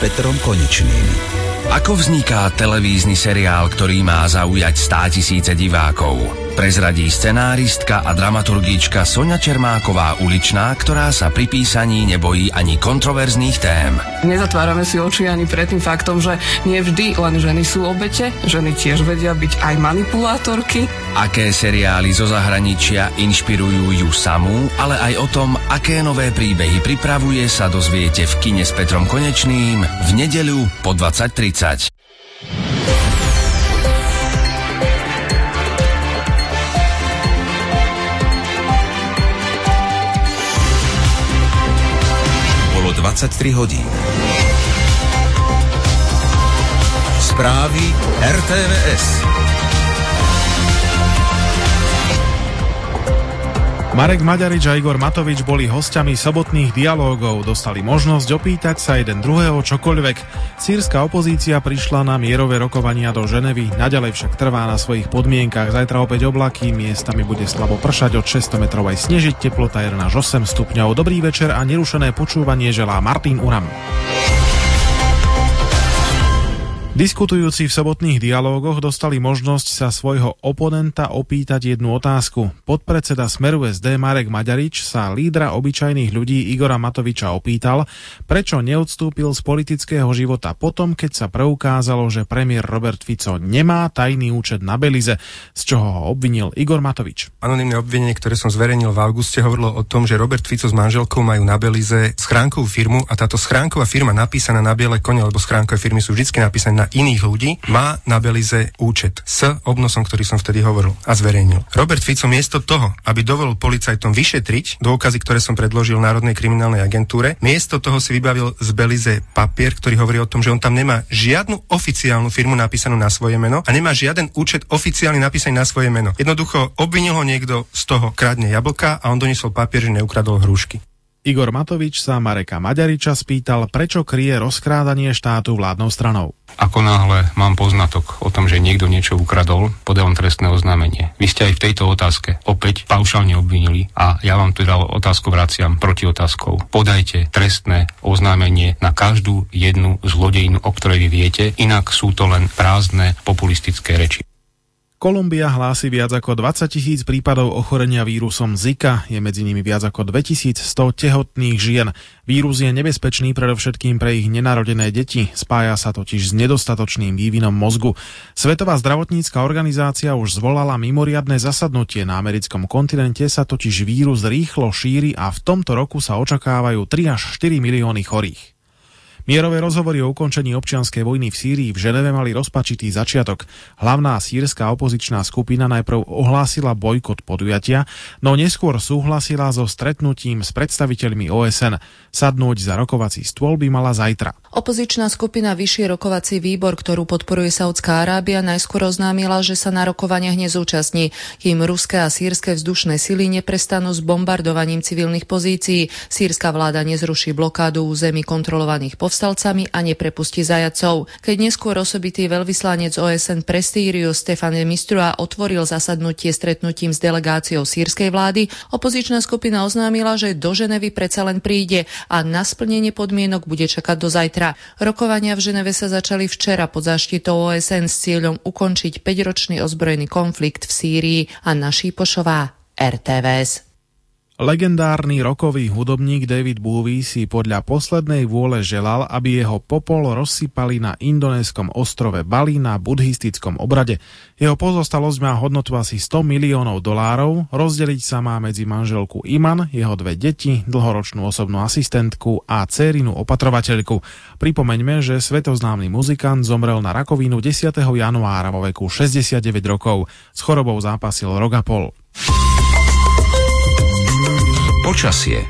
[SPEAKER 9] Petrom Konečným. Ako vzniká televízny seriál, ktorý má zaujať stá tisíce divákov? Prezradí scenáristka a dramaturgička Sonia Čermáková uličná, ktorá sa pri písaní nebojí ani kontroverzných tém.
[SPEAKER 12] Nezatvárame si oči ani pred tým faktom, že nie vždy len ženy sú obete, ženy tiež vedia byť aj manipulátorky.
[SPEAKER 9] Aké seriály zo zahraničia inšpirujú ju samú, ale aj o tom, aké nové príbehy pripravuje, sa dozviete v kine s Petrom Konečným v nedeľu po 20.30. 23 hodín. Správy RTVS.
[SPEAKER 13] Marek Maďarič a Igor Matovič boli hostiami sobotných dialógov, dostali možnosť opýtať sa jeden druhého čokoľvek. Sýrska opozícia prišla na mierové rokovania do Ženevy, naďalej však trvá na svojich podmienkach. Zajtra opäť oblaky, miestami bude slabo pršať od 600 metrov aj snežiť, teplota 1 až 8 stupňov. Dobrý večer a nerušené počúvanie želá Martin Uram. Diskutujúci v sobotných dialógoch dostali možnosť sa svojho oponenta opýtať jednu otázku. Podpredseda Smeru SD Marek Maďarič sa lídra obyčajných ľudí Igora Matoviča opýtal, prečo neodstúpil z politického života potom, keď sa preukázalo, že premiér Robert Fico nemá tajný účet na Belize, z čoho ho obvinil Igor Matovič.
[SPEAKER 14] Anonymné obvinenie, ktoré som zverejnil v auguste, hovorilo o tom, že Robert Fico s manželkou majú na Belize schránkovú firmu a táto schránková firma napísaná na biele kone, lebo schránkové firmy sú vždy napísané na iných ľudí, má na Belize účet s obnosom, ktorý som vtedy hovoril a zverejnil. Robert Fico miesto toho, aby dovolil policajtom vyšetriť dôkazy, ktoré som predložil Národnej kriminálnej agentúre, miesto toho si vybavil z Belize papier, ktorý hovorí o tom, že on tam nemá žiadnu oficiálnu firmu napísanú na svoje meno a nemá žiaden účet oficiálny napísaný na svoje meno. Jednoducho obvinil ho niekto z toho kradne jablka a on doniesol papier, že neukradol hrušky.
[SPEAKER 13] Igor Matovič sa Mareka Maďariča spýtal, prečo kryje rozkrádanie štátu vládnou stranou.
[SPEAKER 15] Ako náhle mám poznatok o tom, že niekto niečo ukradol, podávam trestné oznámenie. Vy ste aj v tejto otázke opäť paušálne obvinili a ja vám teda otázku vraciam proti otázkou. Podajte trestné oznámenie na každú jednu zlodejinu, o ktorej vy viete, inak sú to len prázdne populistické reči.
[SPEAKER 13] Kolumbia hlási viac ako 20 tisíc prípadov ochorenia vírusom Zika, je medzi nimi viac ako 2100 tehotných žien. Vírus je nebezpečný predovšetkým pre ich nenarodené deti, spája sa totiž s nedostatočným vývinom mozgu. Svetová zdravotnícka organizácia už zvolala mimoriadne zasadnutie na americkom kontinente, sa totiž vírus rýchlo šíri a v tomto roku sa očakávajú 3 až 4 milióny chorých. Mierové rozhovory o ukončení občianskej vojny v Sýrii v Ženeve mali rozpačitý začiatok. Hlavná sírska opozičná skupina najprv ohlásila bojkot podujatia, no neskôr súhlasila so stretnutím s predstaviteľmi OSN. Sadnúť za rokovací stôl by mala zajtra.
[SPEAKER 16] Opozičná skupina Vyšší rokovací výbor, ktorú podporuje Saudská Arábia, najskôr oznámila, že sa na rokovaniach nezúčastní, kým ruské a sírske vzdušné sily neprestanú s bombardovaním civilných pozícií. Sírska vláda nezruší blokádu území kontrolovaných povstalcov povstalcami a neprepustí zajacov. Keď neskôr osobitý veľvyslanec OSN pre Sýriu Stefan Mistrua otvoril zasadnutie stretnutím s delegáciou sírskej vlády, opozičná skupina oznámila, že do Ženevy predsa len príde a na splnenie podmienok bude čakať do zajtra. Rokovania v Ženeve sa začali včera pod záštitou OSN s cieľom ukončiť 5-ročný ozbrojený konflikt v Sýrii a naší pošová RTVS.
[SPEAKER 13] Legendárny rokový hudobník David Bowie si podľa poslednej vôle želal, aby jeho popol rozsypali na indonéskom ostrove Bali na buddhistickom obrade. Jeho pozostalosť má hodnotu asi 100 miliónov dolárov, rozdeliť sa má medzi manželku Iman, jeho dve deti, dlhoročnú osobnú asistentku a cérinu opatrovateľku. Pripomeňme, že svetoznámny muzikant zomrel na rakovinu 10. januára vo veku 69 rokov. S chorobou zápasil rok a pol.
[SPEAKER 9] Počasie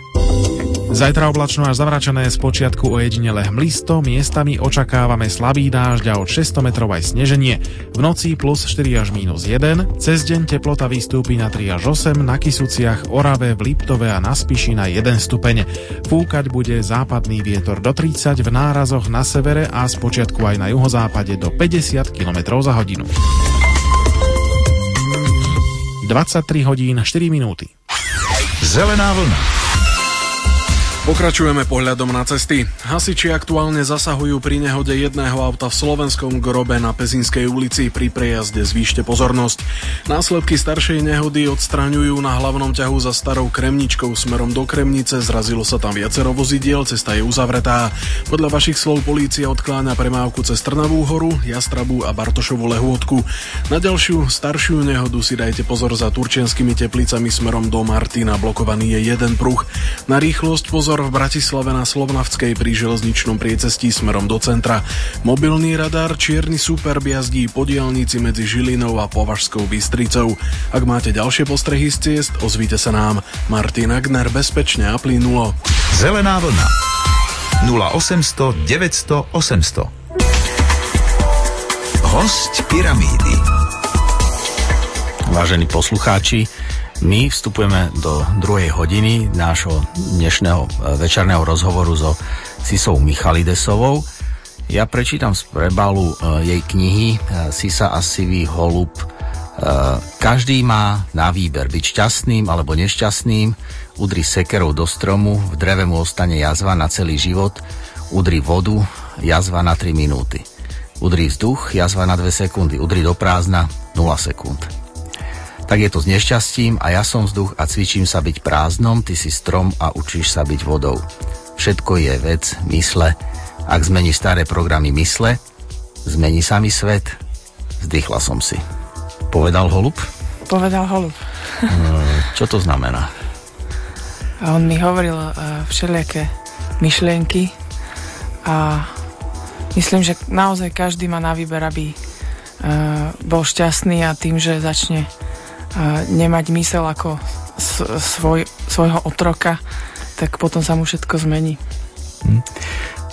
[SPEAKER 13] Zajtra oblačno až zavračené z počiatku ojedinele hmlisto, miestami očakávame slabý dážď a od 600 metrov aj sneženie. V noci plus 4 až minus 1, cez deň teplota vystúpi na 3 až 8, na Kisuciach, Orave, v Liptove a na Spiši na 1 stupeň. Fúkať bude západný vietor do 30, v nárazoch na severe a z počiatku aj na juhozápade do 50 km za hodinu. 23 hodín 4 minúty.
[SPEAKER 9] Zelená vlna.
[SPEAKER 17] Pokračujeme pohľadom na cesty. Hasiči aktuálne zasahujú pri nehode jedného auta v slovenskom grobe na Pezinskej ulici. Pri prejazde zvýšte pozornosť. Následky staršej nehody odstraňujú na hlavnom ťahu za starou Kremničkou smerom do Kremnice. Zrazilo sa tam viacero vozidiel, cesta je uzavretá. Podľa vašich slov polícia odkláňa premávku cez Trnavú horu, Jastrabu a Bartošovu lehôdku. Na ďalšiu staršiu nehodu si dajte pozor za turčianskými teplicami smerom do Martina. Blokovaný je jeden pruh. Na rýchlosť pozor pozor v Bratislave na Slovnavskej pri železničnom priecestí smerom do centra. Mobilný radar Čierny super jazdí po diálnici medzi Žilinou a Považskou Bystricou. Ak máte ďalšie postrehy z ciest, ozvíte sa nám. Martin Agner bezpečne a plynulo.
[SPEAKER 9] Zelená vlna 0800 900 800 Host Pyramídy
[SPEAKER 3] Vážení poslucháči, My vstupujeme do druhej hodiny nášho dnešného e, večerného rozhovoru so Sisou Michalidesovou. Ja prečítam z prebalu e, jej knihy e, Sisa a sivý holub. Každý má na výber byť šťastným alebo nešťastným, udri sekerou do stromu, v dreve mu ostane jazva na celý život, udri vodu, jazva na 3 minúty. Udri vzduch, jazva na 2 sekundy, udri do prázdna 0 sekúnd tak je to s nešťastím a ja som vzduch a cvičím sa byť prázdnom, ty si strom a učíš sa byť vodou. Všetko je vec, mysle. Ak zmení staré programy mysle, zmení sa mi svet. Zdychla som si. Povedal holub?
[SPEAKER 5] Povedal holub.
[SPEAKER 3] Hm, čo to znamená?
[SPEAKER 5] A on mi hovoril uh, všelijaké myšlienky a myslím, že naozaj každý má na výber, aby uh, bol šťastný a tým, že začne nemať mysel ako svoj, svojho otroka, tak potom sa mu všetko zmení. Hm.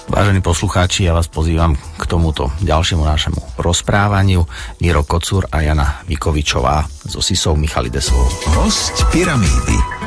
[SPEAKER 3] Vážení poslucháči, ja vás pozývam k tomuto ďalšiemu našemu rozprávaniu. Miro Kocúr a Jana Vikovičová so Sisou Michalidesovou.
[SPEAKER 4] Host Pyramídy.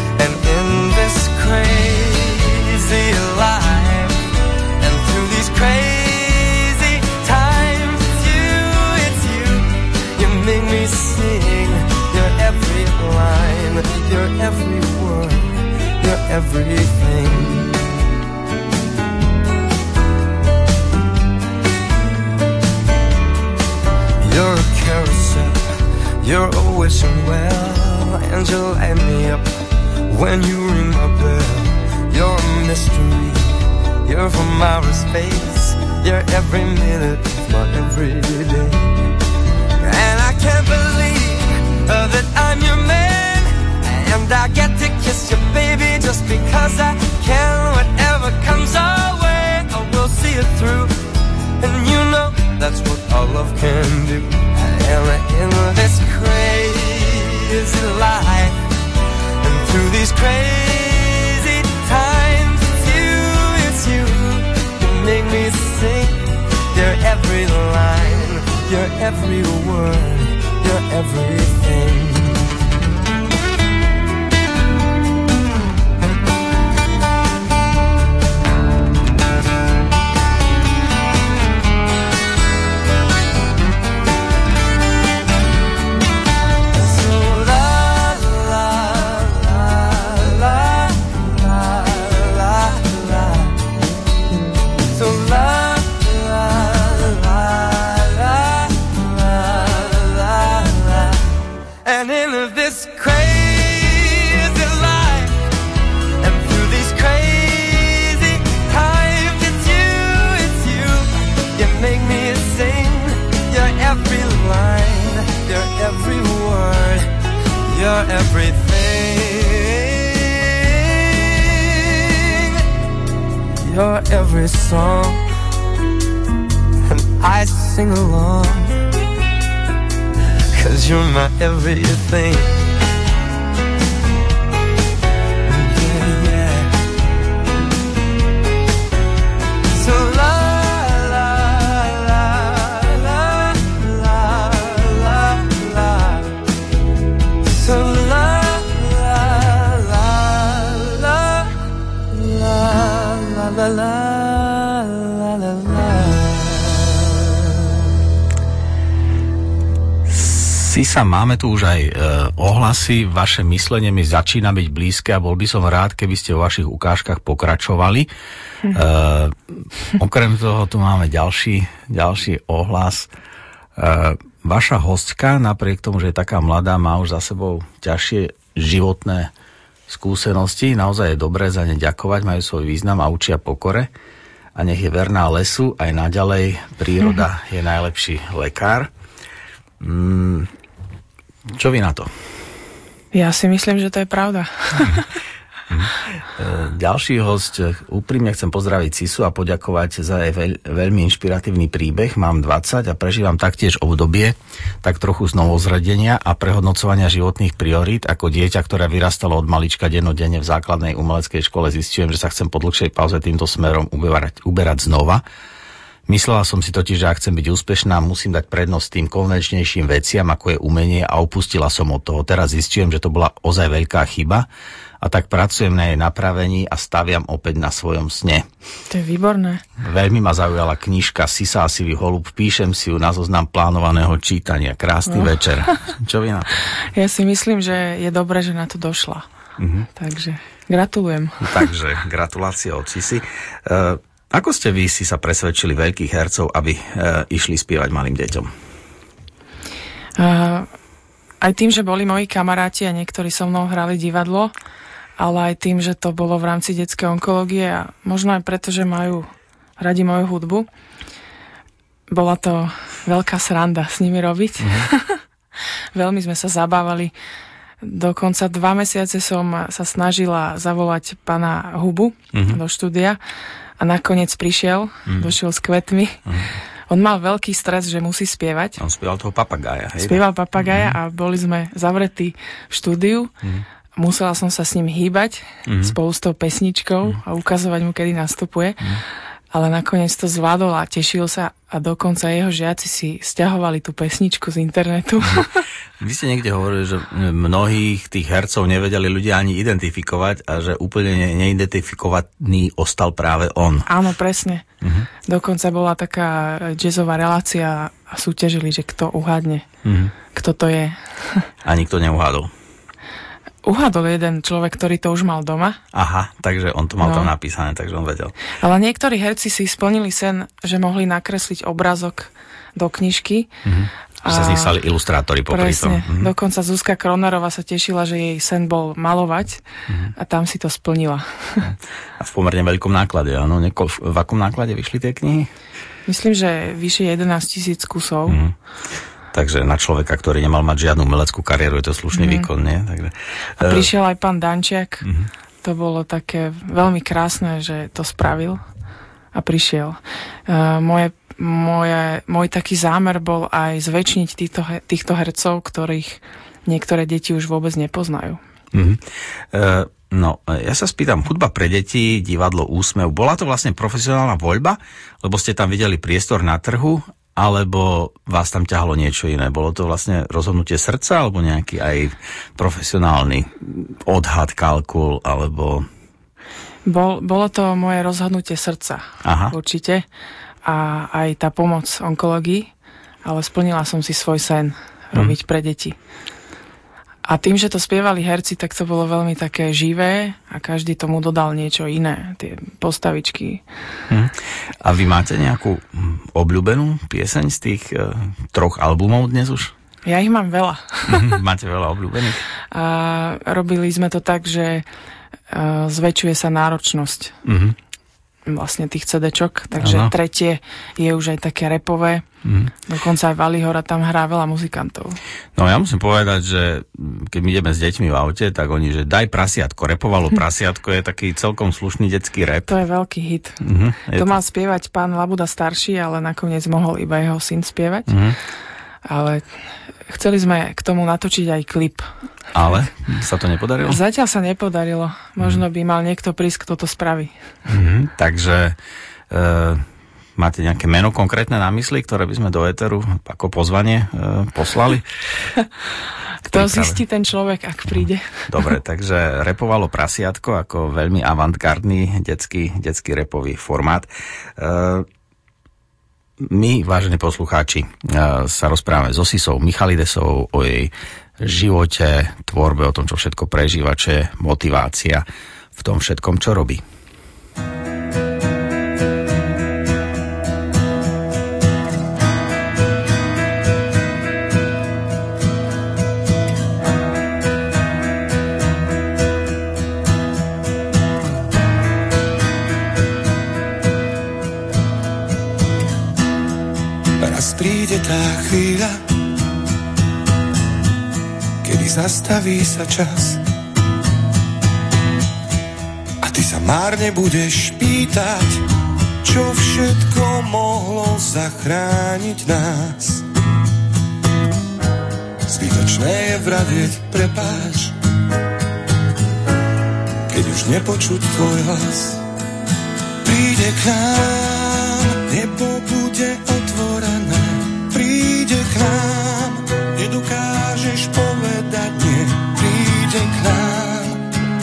[SPEAKER 18] Crazy life. And through these crazy times you it's you. You make me sing. Your every line. Your every word. Your everything. You're a carousel, you're always well, and you light me up when you ring my bell. You're a mystery. You're from outer space. You're every minute of my everyday. And I can't believe uh, that I'm your man. And I get to kiss you, baby, just because I can. Whatever comes our way, I will see it through. And you know that's what our love can do. And in this crazy life through these crazy times. It's you, it's you. You make me sing your every line, your every word, your everything. Every song. And I sing along. Cause you're my everything
[SPEAKER 3] Sisa, máme tu už aj e, ohlasy, vaše myslenie mi začína byť blízke a bol by som rád, keby ste vo vašich ukážkach pokračovali. E, okrem toho tu máme ďalší, ďalší ohlas. E, vaša hostka, napriek tomu, že je taká mladá, má už za sebou ťažšie životné skúsenosti. Naozaj je dobré za ne ďakovať, majú svoj význam a učia pokore. A nech je verná lesu, aj naďalej príroda je najlepší lekár. Mm, čo vy na to?
[SPEAKER 5] Ja si myslím, že to je pravda.
[SPEAKER 3] E, ďalší host, e, úprimne chcem pozdraviť Cisu a poďakovať za jej veľ, veľmi inšpiratívny príbeh. Mám 20 a prežívam taktiež obdobie, tak trochu znovozredenia a prehodnocovania životných priorít. Ako dieťa, ktoré vyrastalo od malička dennodenne v základnej umeleckej škole, zistujem, že sa chcem po dlhšej pauze týmto smerom uberať, uberať znova. Myslela som si totiž, že ak chcem byť úspešná, musím dať prednosť tým konvenčnejším veciam, ako je umenie a opustila som od toho. Teraz zistujem, že to bola ozaj veľká chyba a tak pracujem na jej napravení a staviam opäť na svojom sne.
[SPEAKER 5] To je výborné.
[SPEAKER 3] Veľmi ma zaujala knižka Sisa a sivý holub. Píšem si ju na zoznam plánovaného čítania. Krásny no. večer. Čo vy na to?
[SPEAKER 5] Ja si myslím, že je dobré, že na to došla. Uh-huh. Takže gratulujem.
[SPEAKER 3] Takže gratulácie od Sisi. Uh, ako ste vy si sa presvedčili veľkých hercov, aby uh, išli spievať malým deťom?
[SPEAKER 5] Uh, aj tým, že boli moji kamaráti a niektorí so mnou hrali divadlo, ale aj tým, že to bolo v rámci detskej onkológie a možno aj preto, že majú radi moju hudbu. Bola to veľká sranda s nimi robiť. Mm-hmm. Veľmi sme sa zabávali. Dokonca dva mesiace som sa snažila zavolať pana Hubu mm-hmm. do štúdia a nakoniec prišiel, mm-hmm. došiel s kvetmi. Mm-hmm. On mal veľký stres, že musí spievať.
[SPEAKER 3] On spieval toho papagája, hej?
[SPEAKER 5] Spieval papagája mm-hmm. a boli sme zavretí v štúdiu. Mm-hmm musela som sa s ním hýbať mm-hmm. spolu s tou pesničkou mm-hmm. a ukazovať mu, kedy nastupuje. Mm-hmm. Ale nakoniec to zvládol a tešil sa a dokonca jeho žiaci si stiahovali tú pesničku z internetu.
[SPEAKER 3] Vy ste niekde hovorili, že mnohých tých hercov nevedeli ľudia ani identifikovať a že úplne neidentifikovaný ostal práve on.
[SPEAKER 5] Áno, presne. Mm-hmm. Dokonca bola taká jazzová relácia a súťažili, že kto uhádne, mm-hmm. kto to je.
[SPEAKER 3] A nikto neuhádol
[SPEAKER 5] uhadol jeden človek, ktorý to už mal doma.
[SPEAKER 3] Aha, takže on to mal no. tam napísané, takže on vedel.
[SPEAKER 5] Ale niektorí herci si splnili sen, že mohli nakresliť obrazok do knižky. Mm-hmm.
[SPEAKER 3] Že sa z nich stali ilustrátori popri
[SPEAKER 5] tom. Mm-hmm. Dokonca Zuzka Kronerová sa tešila, že jej sen bol malovať mm-hmm. a tam si to splnila.
[SPEAKER 3] A v pomerne veľkom náklade, áno? Neko, v akom náklade vyšli tie knihy?
[SPEAKER 5] Myslím, že vyššie 11 tisíc kusov. Mm-hmm.
[SPEAKER 3] Takže na človeka, ktorý nemal mať žiadnu umeleckú kariéru, je to slušný mm. výkon, nie? Takže,
[SPEAKER 5] a prišiel aj pán Dančiak. Mm-hmm. To bolo také veľmi krásne, že to spravil a prišiel. Uh, moje, moje, môj taký zámer bol aj zväčšniť týchto, týchto hercov, ktorých niektoré deti už vôbec nepoznajú. Mm-hmm.
[SPEAKER 3] Uh, No, ja sa spýtam, hudba pre deti, divadlo Úsmev, bola to vlastne profesionálna voľba, lebo ste tam videli priestor na trhu alebo vás tam ťahalo niečo iné? Bolo to vlastne rozhodnutie srdca, alebo nejaký aj profesionálny odhad, kalkul, alebo...
[SPEAKER 5] Bol, bolo to moje rozhodnutie srdca, Aha. určite. A aj tá pomoc onkológii, ale splnila som si svoj sen robiť hmm. pre deti. A tým, že to spievali herci, tak to bolo veľmi také živé a každý tomu dodal niečo iné, tie postavičky.
[SPEAKER 3] Hm. A vy máte nejakú hm, obľúbenú pieseň z tých uh, troch albumov dnes už?
[SPEAKER 5] Ja ich mám veľa.
[SPEAKER 3] Mhm, máte veľa obľúbených?
[SPEAKER 5] A robili sme to tak, že uh, zväčšuje sa náročnosť. Uh-huh vlastne tých CD-čok, takže ano. tretie je už aj také repové. Mm. Dokonca aj Valihora tam hrá veľa muzikantov.
[SPEAKER 3] No ja musím povedať, že keď ideme s deťmi v aute, tak oni, že daj prasiatko. Repovalo prasiatko je taký celkom slušný detský rep.
[SPEAKER 5] To je veľký hit. Mm-hmm, to, to mal spievať pán Labuda starší, ale nakoniec mohol iba jeho syn spievať. Mm-hmm. Ale chceli sme k tomu natočiť aj klip.
[SPEAKER 3] Ale sa to nepodarilo?
[SPEAKER 5] Zatiaľ sa nepodarilo. Možno mm. by mal niekto prísť, kto to spraví.
[SPEAKER 3] Mm, takže e, máte nejaké meno konkrétne na mysli, ktoré by sme do Eteru ako pozvanie e, poslali?
[SPEAKER 5] Kto zistí ten človek, ak príde.
[SPEAKER 3] Dobre, takže repovalo prasiatko ako veľmi avantgardný detský, detský repový formát. E, my, vážení poslucháči, e, sa rozprávame so Sisou Michalidesou o jej živote, tvorbe, o tom, čo všetko prežíva, čo je motivácia v tom všetkom, čo robí.
[SPEAKER 19] Zastaví sa čas. A ty sa márne budeš pýtať, čo všetko mohlo zachrániť nás. Zbytočné je vravieť prepáč, keď už nepočuť tvoj hlas. Príde k nám, nebo bude otvorené, príde k nám, nedokážeš povedať príde k nám,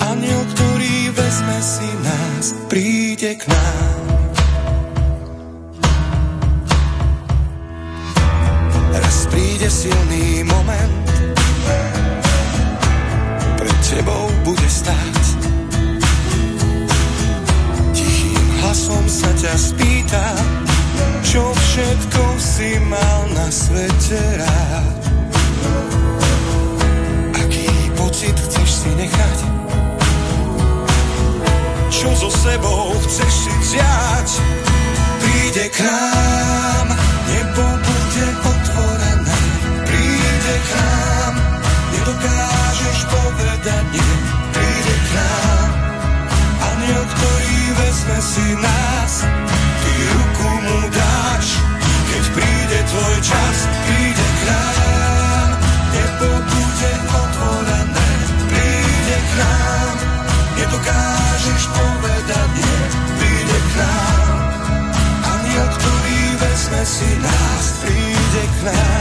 [SPEAKER 19] aniel, ktorý vezme si nás, príde k nám. Raz príde silný moment, pred tebou bude stáť. Tichým hlasom sa ťa spýta, čo všetko si mal na svete rád. Pocit chceš si nechať? Čo so sebou chceš si vziať? Príde k nám, nebo bude otvorené. Príde k nám, nedokážeš povedať nie. Príde k nám, aniel, ktorý vezme si nás. Príde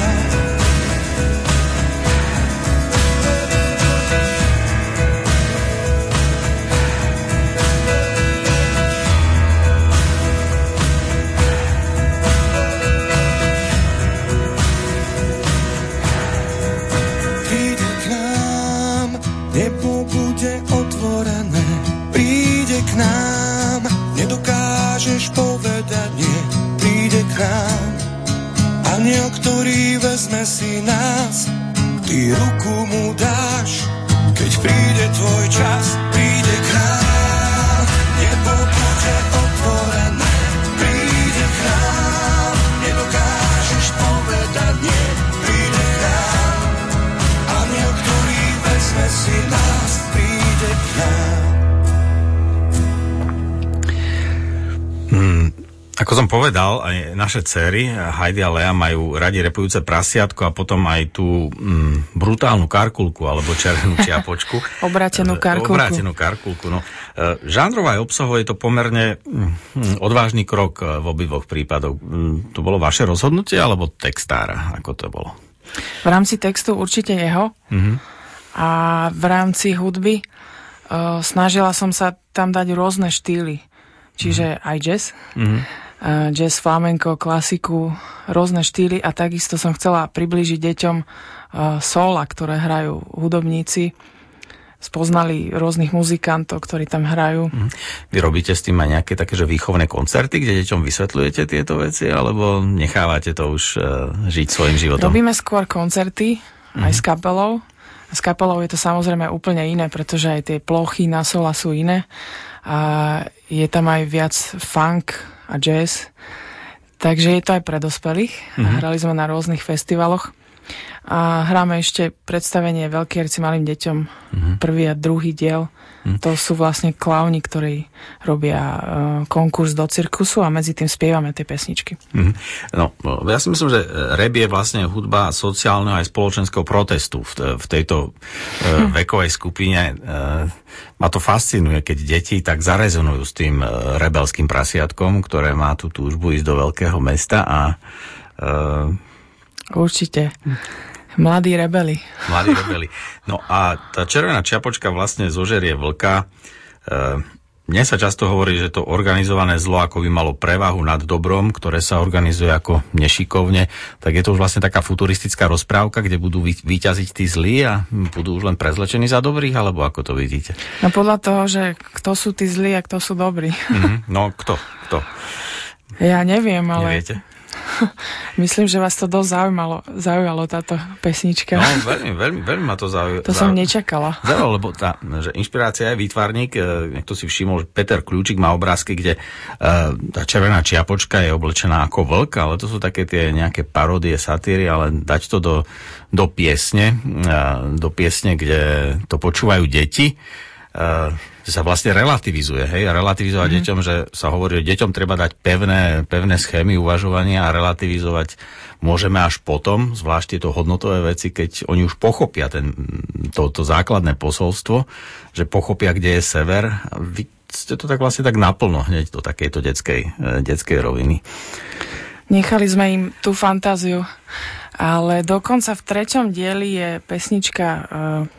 [SPEAKER 19] ktorý vezme si nás. Ty ruku mu dáš, keď príde tvoj čas. Príde k nám, nebo bude otvorené. Príde k nám, nedokážeš povedať nie. Príde k nám, aniel, ktorý vezme si nás. Príde k
[SPEAKER 3] ako som povedal, aj naše cery, Heidi a Lea, majú radi repujúce prasiatko a potom aj tú mm, brutálnu karkulku alebo červenú čiapočku.
[SPEAKER 5] Obrátenú karkulku.
[SPEAKER 3] Obrátenú karkulku, no. E, Žánrovo aj obsahovo je to pomerne mm, odvážny krok e, v obidvoch prípadoch. Mm, To bolo vaše rozhodnutie alebo textára? Ako to bolo?
[SPEAKER 5] V rámci textu určite jeho
[SPEAKER 3] Mhm.
[SPEAKER 5] a v rámci hudby uh, snažila som sa tam dať rôzne štýly. Čiže aj jazz,
[SPEAKER 3] Mhm.
[SPEAKER 5] Uh, jazz, flamenko, klasiku, rôzne štýly a takisto som chcela priblížiť deťom uh, sola, ktoré hrajú hudobníci. Spoznali rôznych muzikantov, ktorí tam hrajú.
[SPEAKER 3] Vy robíte s tým aj nejaké také, že výchovné koncerty, kde deťom vysvetľujete tieto veci, alebo nechávate to už e, žiť svojim životom?
[SPEAKER 5] Robíme skôr koncerty aj s kapelou. S kapelou je to samozrejme úplne iné, pretože aj tie plochy na sola sú iné. A je tam aj viac funk a jazz. Takže je to aj pre dospelých.
[SPEAKER 3] Mhm.
[SPEAKER 5] Hrali sme na rôznych festivaloch. A hráme ešte predstavenie Veľký herci malým deťom.
[SPEAKER 3] Mhm.
[SPEAKER 5] Prvý a druhý diel. To sú vlastne klauni, ktorí robia uh, konkurs do cirkusu a medzi tým spievame tie pesničky.
[SPEAKER 3] Mhm. No, no, ja si myslím, že rap je vlastne hudba sociálneho aj spoločenského protestu v, v tejto e, vekovej skupine. E, ma to fascinuje, keď deti tak zarezonujú s tým e, rebelským prasiatkom, ktoré má tú túžbu ísť do veľkého mesta a e,
[SPEAKER 5] Určite. Mladí rebeli.
[SPEAKER 3] Mladí rebeli. No a tá červená čiapočka vlastne zožerie vlka. E, mne sa často hovorí, že to organizované zlo ako by malo prevahu nad dobrom, ktoré sa organizuje ako nešikovne, tak je to už vlastne taká futuristická rozprávka, kde budú vy- vyťaziť tí zlí a budú už len prezlečení za dobrých, alebo ako to vidíte?
[SPEAKER 5] No podľa toho, že kto sú tí zlí a kto sú dobrí.
[SPEAKER 3] Mhm. No kto? Kto?
[SPEAKER 5] Ja neviem, ale
[SPEAKER 3] Neviete?
[SPEAKER 5] Myslím, že vás to dosť zaujímalo, zaujalo táto pesnička.
[SPEAKER 3] No, veľmi, veľmi, veľmi ma to zaujalo.
[SPEAKER 5] To som nečakala.
[SPEAKER 3] Zaujalo, lebo tá, že inšpirácia je výtvarník, e, niekto si všimol, že Peter Kľúčik má obrázky, kde uh, tá červená čiapočka je oblečená ako vlk, ale to sú také tie nejaké paródie, satíry, ale dať to do, do piesne, uh, do piesne, kde to počúvajú deti, uh, sa vlastne relativizuje. Hej? A relativizovať mm-hmm. deťom, že sa hovorí, že deťom treba dať pevné, pevné schémy uvažovania a relativizovať môžeme až potom, zvlášť tieto hodnotové veci, keď oni už pochopia ten, to, to základné posolstvo, že pochopia, kde je sever. Vy ste to tak vlastne tak naplno hneď do takejto detskej, eh, detskej roviny.
[SPEAKER 5] Nechali sme im tú fantáziu. Ale dokonca v treťom dieli je pesnička e,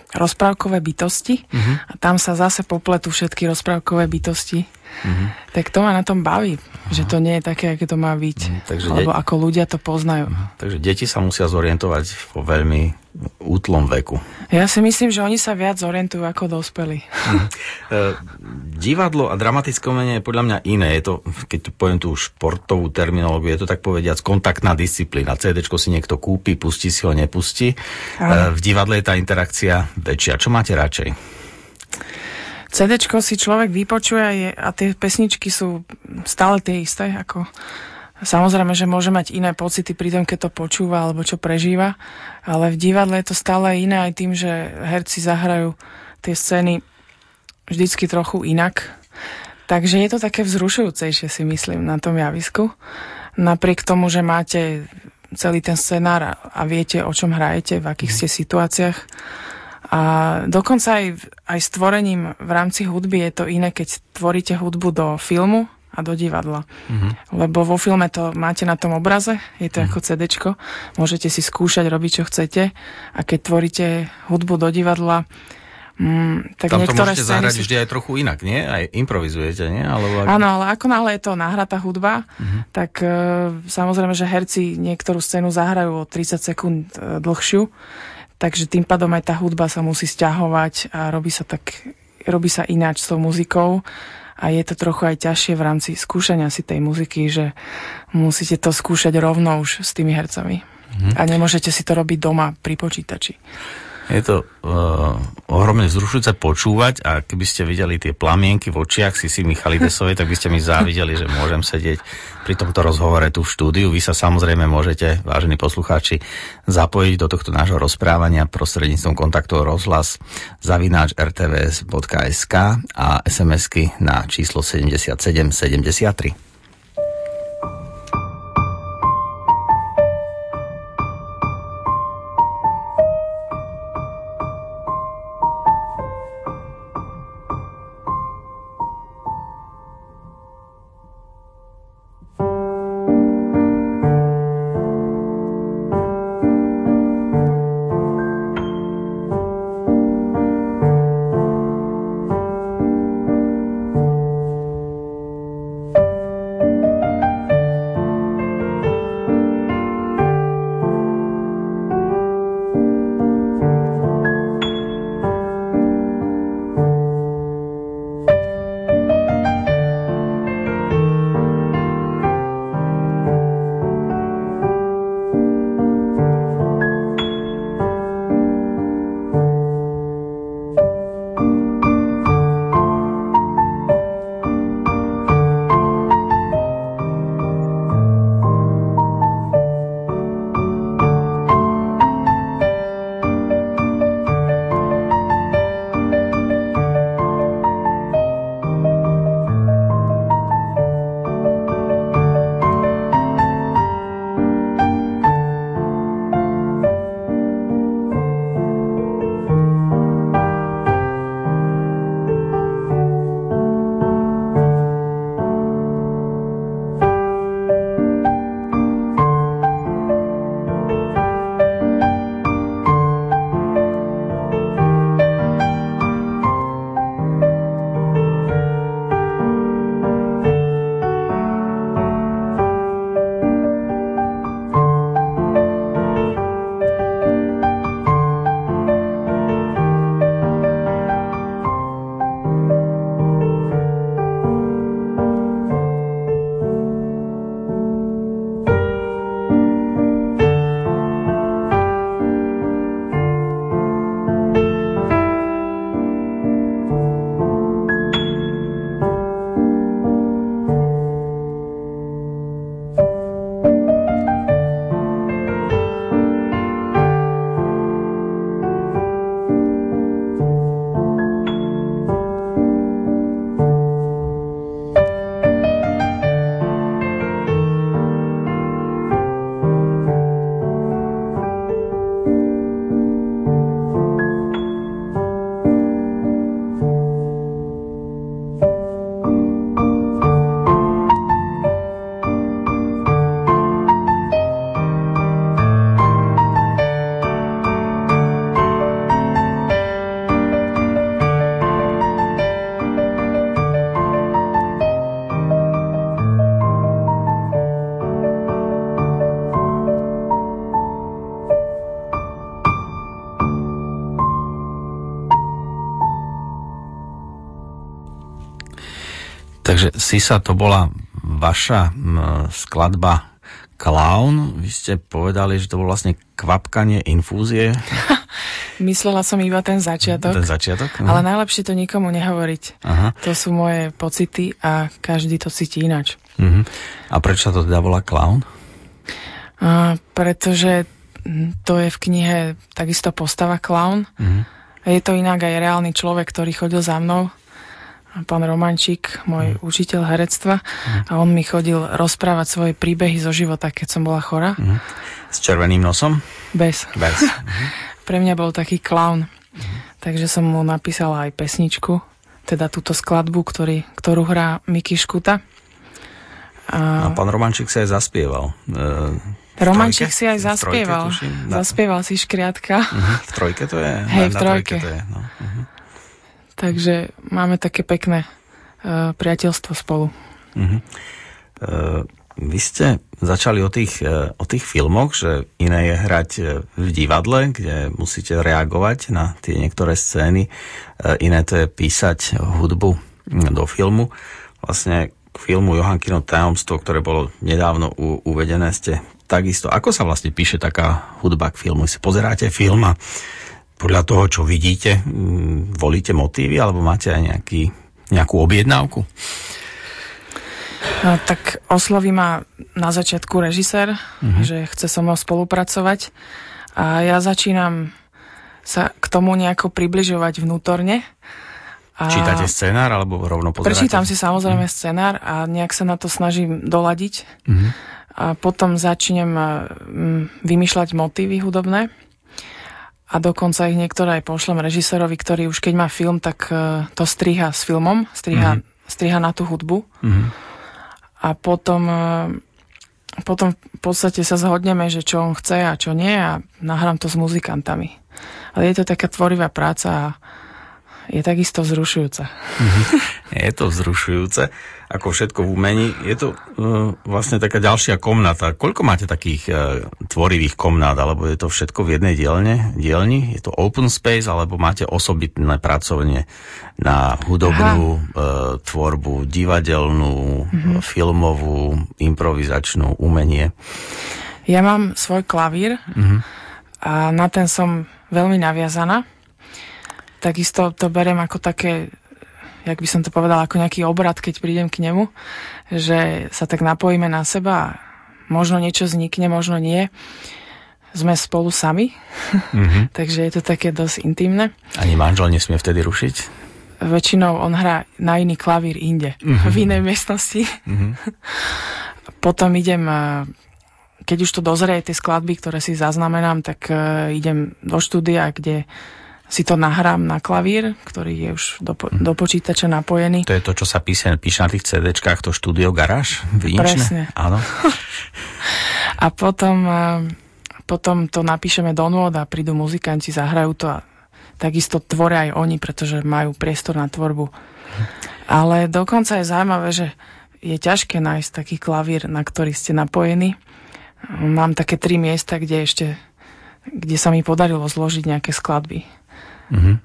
[SPEAKER 5] Rozprávkové bytosti uh-huh. a tam sa zase popletú všetky rozprávkové bytosti. Uh-huh. Tak to ma na tom baví, uh-huh. že to nie je také, aké to má byť. Uh-huh. Takže lebo de- ako ľudia to poznajú. Uh-huh.
[SPEAKER 3] Takže deti sa musia zorientovať vo veľmi útlom veku.
[SPEAKER 5] Ja si myslím, že oni sa viac orientujú ako dospelí.
[SPEAKER 3] Uh-huh. Uh, divadlo a dramatické umenie je podľa mňa iné. Je to, keď tu poviem tú športovú terminológiu, je to tak povediac kontaktná disciplína. CD si niekto kúpi, pustí si ho, nepustí. Uh, v divadle je tá interakcia väčšia. Čo máte radšej?
[SPEAKER 5] CD si človek vypočuje je, a tie pesničky sú stále tie isté. Ako, samozrejme, že môže mať iné pocity pri tom, keď to počúva alebo čo prežíva, ale v divadle je to stále iné aj tým, že herci zahrajú tie scény vždycky trochu inak. Takže je to také vzrušujúcejšie, si myslím, na tom javisku. Napriek tomu, že máte celý ten scenár a viete, o čom hrajete, v akých ste situáciách, a dokonca aj, aj s tvorením v rámci hudby je to iné, keď tvoríte hudbu do filmu a do divadla. Mm-hmm. Lebo vo filme to máte na tom obraze, je to mm-hmm. ako CD, môžete si skúšať robiť, čo chcete a keď tvoríte hudbu do divadla, Mm, tak
[SPEAKER 3] Tam
[SPEAKER 5] to
[SPEAKER 3] môžete zahrať sú... vždy aj trochu inak, nie? Aj improvizujete, nie? Alebo
[SPEAKER 5] ak... Áno, ale ako náhle je to nahratá hudba, uh-huh. tak uh, samozrejme, že herci niektorú scénu zahrajú o 30 sekúnd uh, dlhšiu, Takže tým pádom aj tá hudba sa musí stiahovať a robí sa tak, robí sa ináč s tou muzikou a je to trochu aj ťažšie v rámci skúšania si tej muziky, že musíte to skúšať rovno už s tými hercami. Mm-hmm. A nemôžete si to robiť doma pri počítači.
[SPEAKER 3] Je to uh, ohromne vzrušujúce počúvať a keby ste videli tie plamienky v očiach Sisi Michalidesovej, tak by ste mi závideli, že môžem sedieť pri tomto rozhovore tu v štúdiu. Vy sa samozrejme môžete, vážení poslucháči, zapojiť do tohto nášho rozprávania prostredníctvom kontaktov rozhlas zavináč rtvs.sk a SMS-ky na číslo 7773. Takže Sisa, to bola vaša skladba Clown. Vy ste povedali, že to bolo vlastne kvapkanie infúzie.
[SPEAKER 5] Myslela som iba ten začiatok.
[SPEAKER 3] Ten začiatok? No.
[SPEAKER 5] Ale najlepšie to nikomu nehovoriť.
[SPEAKER 3] Aha.
[SPEAKER 5] To sú moje pocity a každý to cíti inač.
[SPEAKER 3] Uh-huh. A prečo sa to teda volá Clown?
[SPEAKER 5] A, pretože to je v knihe takisto postava clown.
[SPEAKER 3] Uh-huh.
[SPEAKER 5] Je to inak aj reálny človek, ktorý chodil za mnou pán Romančík, môj mm. učiteľ herectva mm. a on mi chodil rozprávať svoje príbehy zo života, keď som bola chora.
[SPEAKER 3] Mm. S červeným nosom?
[SPEAKER 5] Bez.
[SPEAKER 3] Bez.
[SPEAKER 5] Pre mňa bol taký clown. Mm. Takže som mu napísala aj pesničku, teda túto skladbu, ktorý, ktorú hrá Miky Škuta.
[SPEAKER 3] A, a pán Romančík sa aj zaspieval. E,
[SPEAKER 5] Romančík si aj zaspieval.
[SPEAKER 3] Trojke,
[SPEAKER 5] zaspieval si škriatka.
[SPEAKER 3] Uh-huh. V trojke to je?
[SPEAKER 5] Hej, v trojke.
[SPEAKER 3] to je, no. uh-huh.
[SPEAKER 5] Takže máme také pekné uh, priateľstvo spolu.
[SPEAKER 3] Uh-huh. Uh, vy ste začali o tých, uh, o tých filmoch, že iné je hrať v divadle, kde musíte reagovať na tie niektoré scény, uh, iné to je písať hudbu do filmu. Vlastne k filmu Johankino tajomstvo, ktoré bolo nedávno u, uvedené, ste takisto. Ako sa vlastne píše taká hudba k filmu? Si pozeráte film a podľa toho, čo vidíte, volíte motívy alebo máte aj nejaký, nejakú objednávku?
[SPEAKER 5] No, tak osloví ma na začiatku režisér, uh-huh. že chce so mnou spolupracovať a ja začínam sa k tomu nejako približovať vnútorne.
[SPEAKER 3] A Čítate scenár alebo rovno pozeráte?
[SPEAKER 5] Prečítam si samozrejme uh-huh. scenár a nejak sa na to snažím doladiť. Uh-huh. A potom začnem vymýšľať motívy hudobné a dokonca ich niektoré aj pošlem režisérovi, ktorý už keď má film, tak uh, to striha s filmom, striha, mm-hmm. striha na tú hudbu. Mm-hmm. A potom, uh, potom v podstate sa zhodneme, že čo on chce a čo nie a nahrám to s muzikantami. Ale je to taká tvorivá práca a je takisto vzrušujúca.
[SPEAKER 3] Mm-hmm. Je to vzrušujúce ako všetko v umení. Je to uh, vlastne taká ďalšia komnata. Koľko máte takých uh, tvorivých komnát, alebo je to všetko v jednej dielne, dielni? Je to open space, alebo máte osobitné pracovne na hudobnú uh, tvorbu, divadelnú, mm-hmm. filmovú, improvizačnú, umenie?
[SPEAKER 5] Ja mám svoj klavír mm-hmm. a na ten som veľmi naviazaná. Takisto to berem ako také jak by som to povedala, ako nejaký obrad, keď prídem k nemu, že sa tak napojíme na seba a možno niečo vznikne, možno nie. Sme spolu sami, mm-hmm. takže je to také dosť intimné.
[SPEAKER 3] Ani manžel nesmie vtedy rušiť?
[SPEAKER 5] Väčšinou on hrá na iný klavír inde, mm-hmm. v inej miestnosti. Mm-hmm. Potom idem, keď už to dozrie, tie skladby, ktoré si zaznamenám, tak idem do štúdia, kde si to nahrám na klavír, ktorý je už do, mhm. do počítača napojený.
[SPEAKER 3] To je to, čo sa píše, píše na tých CD-čkách, to štúdio garáž?
[SPEAKER 5] Presne.
[SPEAKER 3] Áno.
[SPEAKER 5] a potom, potom to napíšeme do nôd a prídu muzikanti, zahrajú to a takisto tvoria aj oni, pretože majú priestor na tvorbu. Ale dokonca je zaujímavé, že je ťažké nájsť taký klavír, na ktorý ste napojení. Mám také tri miesta, kde ešte kde sa mi podarilo zložiť nejaké skladby. Mm-hmm.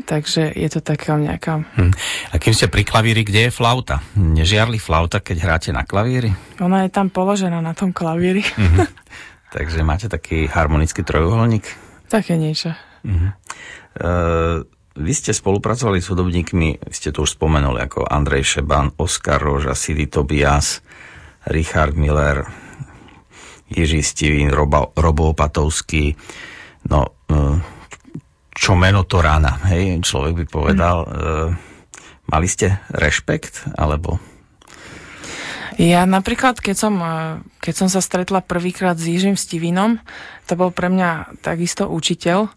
[SPEAKER 5] Takže je to taká nejaká...
[SPEAKER 3] Hm. A kým ste pri klavíri, kde je flauta? Nežiarli flauta, keď hráte na klavíri?
[SPEAKER 5] Ona je tam položená na tom klavíri.
[SPEAKER 3] Mm-hmm. Takže máte taký harmonický trojuholník?
[SPEAKER 5] Také niečo.
[SPEAKER 3] Mm-hmm. Uh, vy ste spolupracovali s hudobníkmi, ste to už spomenuli, ako Andrej Šeban, Oskar Roža, Sidi Tobias, Richard Miller, Jiří Stivín, Robo, Robo Opatovský. No, uh, čo meno to rána, hej, človek by povedal. Mm. E, mali ste rešpekt, alebo...
[SPEAKER 5] Ja napríklad, keď som, e, keď som sa stretla prvýkrát s Jižím Stivinom, to bol pre mňa takisto učiteľ.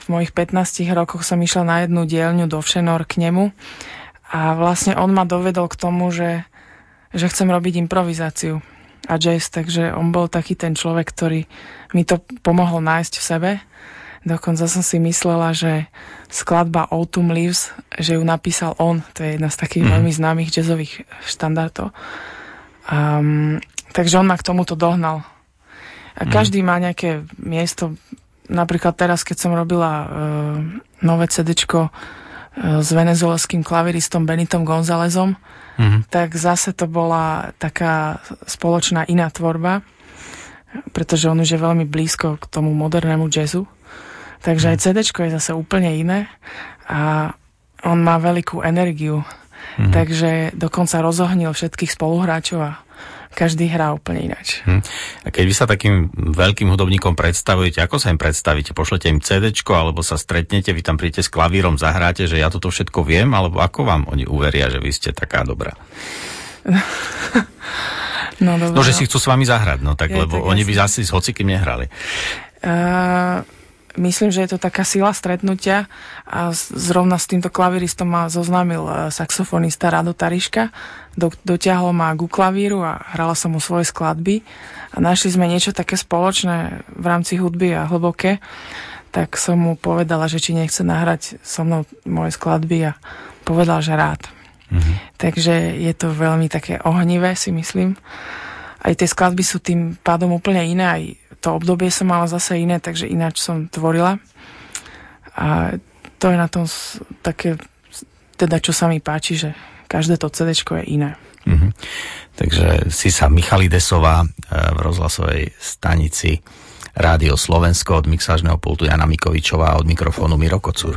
[SPEAKER 5] V mojich 15 rokoch som išla na jednu dielňu do Všenor k nemu a vlastne on ma dovedol k tomu, že, že chcem robiť improvizáciu a jazz, takže on bol taký ten človek, ktorý mi to pomohol nájsť v sebe Dokonca som si myslela, že skladba Autumn Leaves, že ju napísal on. To je jedna z takých mm. veľmi známych jazzových štandardov. Um, takže on ma k tomuto dohnal. A mm. každý má nejaké miesto. Napríklad teraz, keď som robila uh, nové CD s venezuelským klaviristom Benitom Gonzálezom, mm-hmm. tak zase to bola taká spoločná iná tvorba, pretože on už je veľmi blízko k tomu modernému jazzu. Takže aj CD je zase úplne iné a on má veľkú energiu. Mm-hmm. Takže dokonca rozohnil všetkých spoluhráčov a každý hrá úplne ináč. Hm.
[SPEAKER 3] A keď vy sa takým veľkým hudobníkom predstavujete, ako sa im predstavíte? Pošlete im CD, alebo sa stretnete, vy tam príjete s klavírom, zahráte, že ja toto všetko viem, alebo ako vám oni uveria, že vy ste taká dobrá?
[SPEAKER 5] no, dobrá.
[SPEAKER 3] no, že si chcú s vami zahrať, no tak, je, lebo tak oni jasný. by asi s hocikým nehrali.
[SPEAKER 5] Uh, myslím, že je to taká sila stretnutia a zrovna s týmto klaviristom ma zoznámil e, saxofonista Rado Tariška. Do, dotiahol ma ku klavíru a hrala som mu svoje skladby a našli sme niečo také spoločné v rámci hudby a hlboké. Tak som mu povedala, že či nechce nahrať so mnou moje skladby a povedal, že rád. Mm-hmm. Takže je to veľmi také ohnivé, si myslím. Aj tie skladby sú tým pádom úplne iné, aj to obdobie som mala zase iné, takže ináč som tvorila. A to je na tom také, teda čo sa mi páči, že každé to CD je iné.
[SPEAKER 3] Mm-hmm. Takže si sa Michalidesová e, v rozhlasovej stanici Rádio Slovensko od mixážneho pultu Jana Mikovičová a od mikrofónu Miro Kocúr.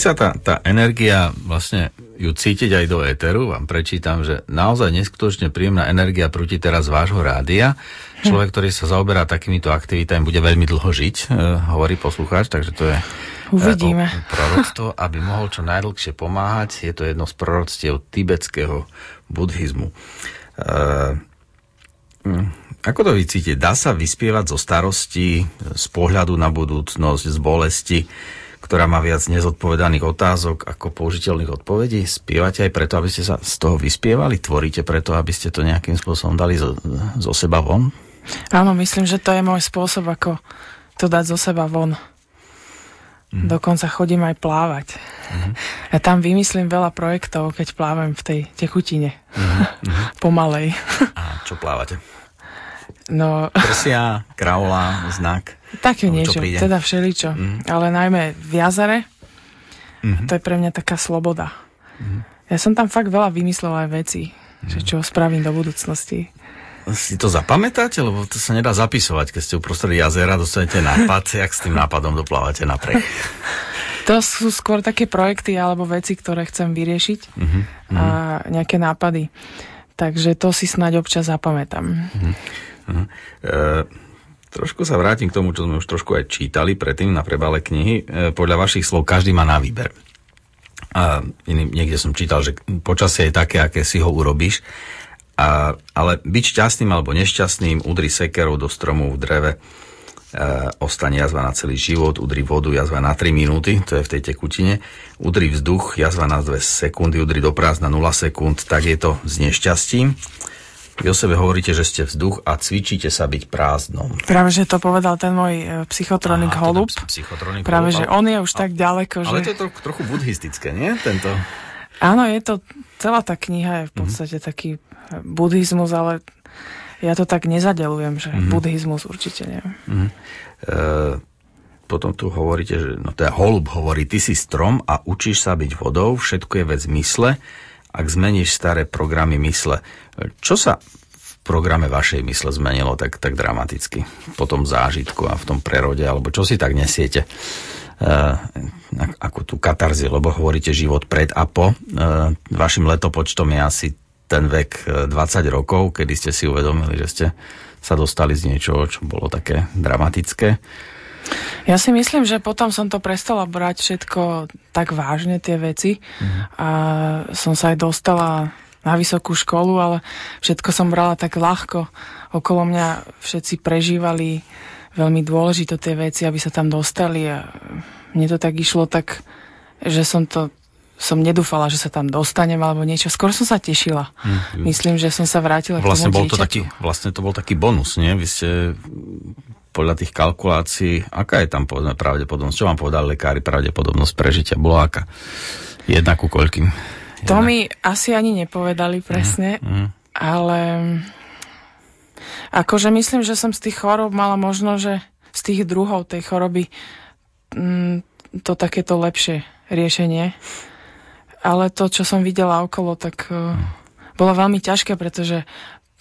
[SPEAKER 3] Sa tá, tá energia, vlastne ju cítiť aj do éteru, vám prečítam, že naozaj neskutočne príjemná energia prúti teraz vášho rádia. Človek, ktorý sa zaoberá takýmito aktivitami, bude veľmi dlho žiť, e, hovorí poslucháč, takže to je e,
[SPEAKER 5] Uvidíme.
[SPEAKER 3] proroctvo, aby mohol čo najdlhšie pomáhať. Je to jedno z proroctiev tibetského buddhizmu. E, mm, ako to vy cítite? Dá sa vyspievať zo starosti, z pohľadu na budúcnosť, z bolesti, ktorá má viac nezodpovedaných otázok ako použiteľných odpovedí? Spievate aj preto, aby ste sa z toho vyspievali? Tvoríte preto, aby ste to nejakým spôsobom dali zo, zo seba von?
[SPEAKER 5] Áno, myslím, že to je môj spôsob, ako to dať zo seba von. Mm. Dokonca chodím aj plávať. Mm. Ja tam vymyslím veľa projektov, keď plávam v tej tekutine. Mm. Pomalej.
[SPEAKER 3] A čo plávate?
[SPEAKER 5] No,
[SPEAKER 3] Prsia, kraula, znak?
[SPEAKER 5] také
[SPEAKER 3] čo
[SPEAKER 5] niečo, teda všeličo.
[SPEAKER 3] Mhm.
[SPEAKER 5] Ale najmä v jazere,
[SPEAKER 3] Mhm.
[SPEAKER 5] to je pre mňa taká sloboda. Ja som tam fakt veľa vymyslela aj veci, že čo spravím do budúcnosti.
[SPEAKER 3] Si to zapamätáte? Lebo to sa nedá zapisovať. Keď ste uprostred jazera, dostanete nápad, jak s tým nápadom doplávate naprek.
[SPEAKER 5] To sú skôr také projekty alebo veci, ktoré chcem vyriešiť
[SPEAKER 3] Mhm,
[SPEAKER 5] a nejaké nápady. Takže to si snáď občas zapamätám.
[SPEAKER 3] Mhm. E, trošku sa vrátim k tomu, čo sme už trošku aj čítali predtým na prebale knihy. E, podľa vašich slov každý má na výber. A iný, niekde som čítal, že počasie je také, aké si ho urobíš. A, ale byť šťastným alebo nešťastným, udri sekerou do stromu v dreve, e, ostane jazva na celý život, udri vodu, jazva na 3 minúty, to je v tej tekutine, udri vzduch, jazva na 2 sekundy, udri do prázdna 0 sekúnd, tak je to s nešťastím. Vy o sebe hovoríte, že ste vzduch a cvičíte sa byť prázdnom.
[SPEAKER 5] Práve, že to povedal ten môj e, psychotronik
[SPEAKER 3] Aha,
[SPEAKER 5] Holub.
[SPEAKER 3] psychotronik
[SPEAKER 5] Práve,
[SPEAKER 3] Holub,
[SPEAKER 5] že on je už tak ďaleko,
[SPEAKER 3] Ale
[SPEAKER 5] že...
[SPEAKER 3] to je to trochu buddhistické, nie? Tento...
[SPEAKER 5] Áno, je to, celá tá kniha je v
[SPEAKER 3] Mhm.
[SPEAKER 5] podstate taký e, buddhizmus, ale ja to tak nezadelujem, že
[SPEAKER 3] Mhm.
[SPEAKER 5] buddhizmus určite nie.
[SPEAKER 3] Mhm. E, potom tu hovoríte, že no teda holub hovorí, ty si strom a učíš sa byť vodou, všetko je vec mysle, ak zmeníš staré programy mysle. Čo sa v programe vašej mysle zmenilo tak, tak dramaticky po tom zážitku a v tom prerode, alebo čo si tak nesiete? Uh, ako tú katarziu, lebo hovoríte život pred a po. Uh, vašim letopočtom je asi ten vek e, 20 rokov, kedy ste si uvedomili, že ste sa dostali z niečoho, čo bolo také dramatické.
[SPEAKER 5] Ja si myslím, že potom som to prestala brať všetko tak vážne, tie veci.
[SPEAKER 3] Mhm.
[SPEAKER 5] A som sa aj dostala na vysokú školu, ale všetko som brala tak ľahko. Okolo mňa všetci prežívali veľmi dôležité tie veci, aby sa tam dostali a mne to tak išlo tak, že som to som nedúfala, že sa tam dostanem alebo niečo. Skôr som sa tešila.
[SPEAKER 3] Mhm.
[SPEAKER 5] Myslím, že som sa vrátila
[SPEAKER 3] Vlastne
[SPEAKER 5] k tomu
[SPEAKER 3] bol to taký, vlastne to bol taký bonus, nie? Vy ste podľa tých kalkulácií, aká je tam povedzme pravdepodobnosť? Čo vám povedali lekári, pravdepodobnosť prežitia bola aká? Jedna ku koľkým?
[SPEAKER 5] To mi asi ani nepovedali presne,
[SPEAKER 3] Mhm.
[SPEAKER 5] ale akože myslím, že som z tých chorób mala možno, že z tých druhov tej choroby mm, to takéto lepšie riešenie. Ale to, čo som videla okolo, tak uh, bolo veľmi ťažké, pretože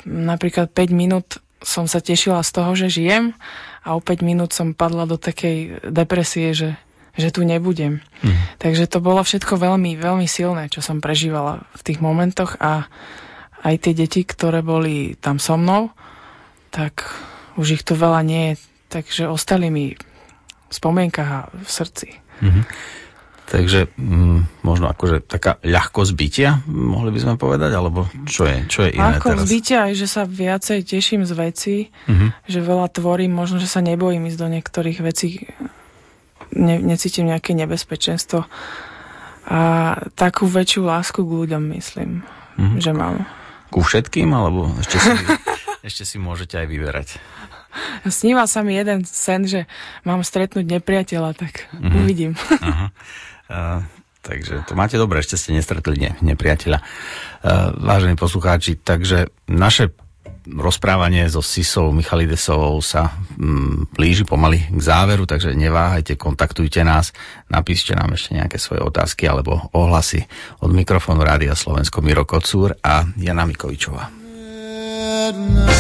[SPEAKER 5] mm, napríklad 5 minút som sa tešila z toho, že žijem a o 5 minút som padla do takej depresie, že, že tu nebudem. Takže to bolo všetko veľmi, veľmi silné, čo som prežívala v tých momentoch a aj tie deti, ktoré boli tam so mnou, tak už ich tu veľa nie je, takže ostali mi v spomienkach a v srdci.
[SPEAKER 3] Mhm. Takže mm, možno akože taká ľahkosť bytia, mohli by sme povedať, alebo čo je, čo je iné
[SPEAKER 5] Ako
[SPEAKER 3] teraz?
[SPEAKER 5] vzbytia aj, že sa viacej teším z vecí,
[SPEAKER 3] Mhm.
[SPEAKER 5] že veľa tvorím, možno, že sa nebojím ísť do niektorých vecí ne, necítim nejaké nebezpečenstvo a takú väčšiu lásku k ľuďom myslím, mm-hmm. že mám.
[SPEAKER 3] Ku všetkým, alebo ešte si, ešte si môžete aj vyberať?
[SPEAKER 5] Sníval sa mi jeden sen, že mám stretnúť nepriateľa, tak mm-hmm. uvidím.
[SPEAKER 3] Aha. Takže to máte dobre, ešte ste nestretli ne, nepriateľa. Uh, vážení poslucháči, takže naše rozprávanie so Sisou Michalidesovou sa mm, blíži pomaly k záveru, takže neváhajte, kontaktujte nás, napíšte nám ešte nejaké svoje otázky alebo ohlasy od mikrofónu Rádia Slovensko Miro Kocúr a Jana Mikovičová.
[SPEAKER 8] Tycha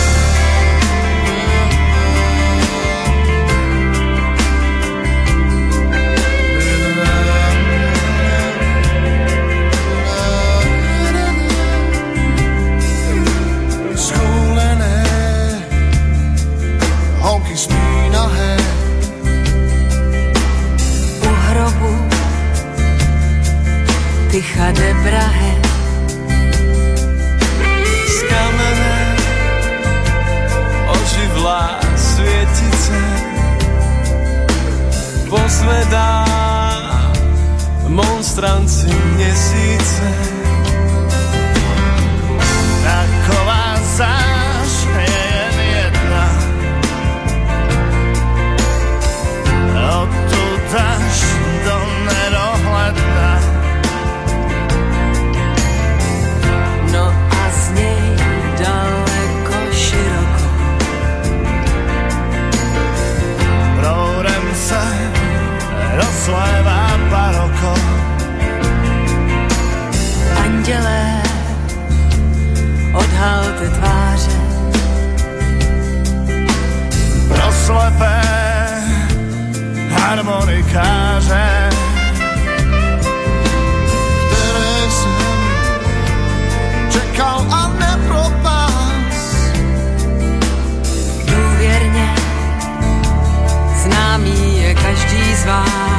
[SPEAKER 8] odhalte tváře.
[SPEAKER 7] Pro slepé harmonikáře. Které jsem čekal a nepropás.
[SPEAKER 8] Důvěrně, známý je každý z vás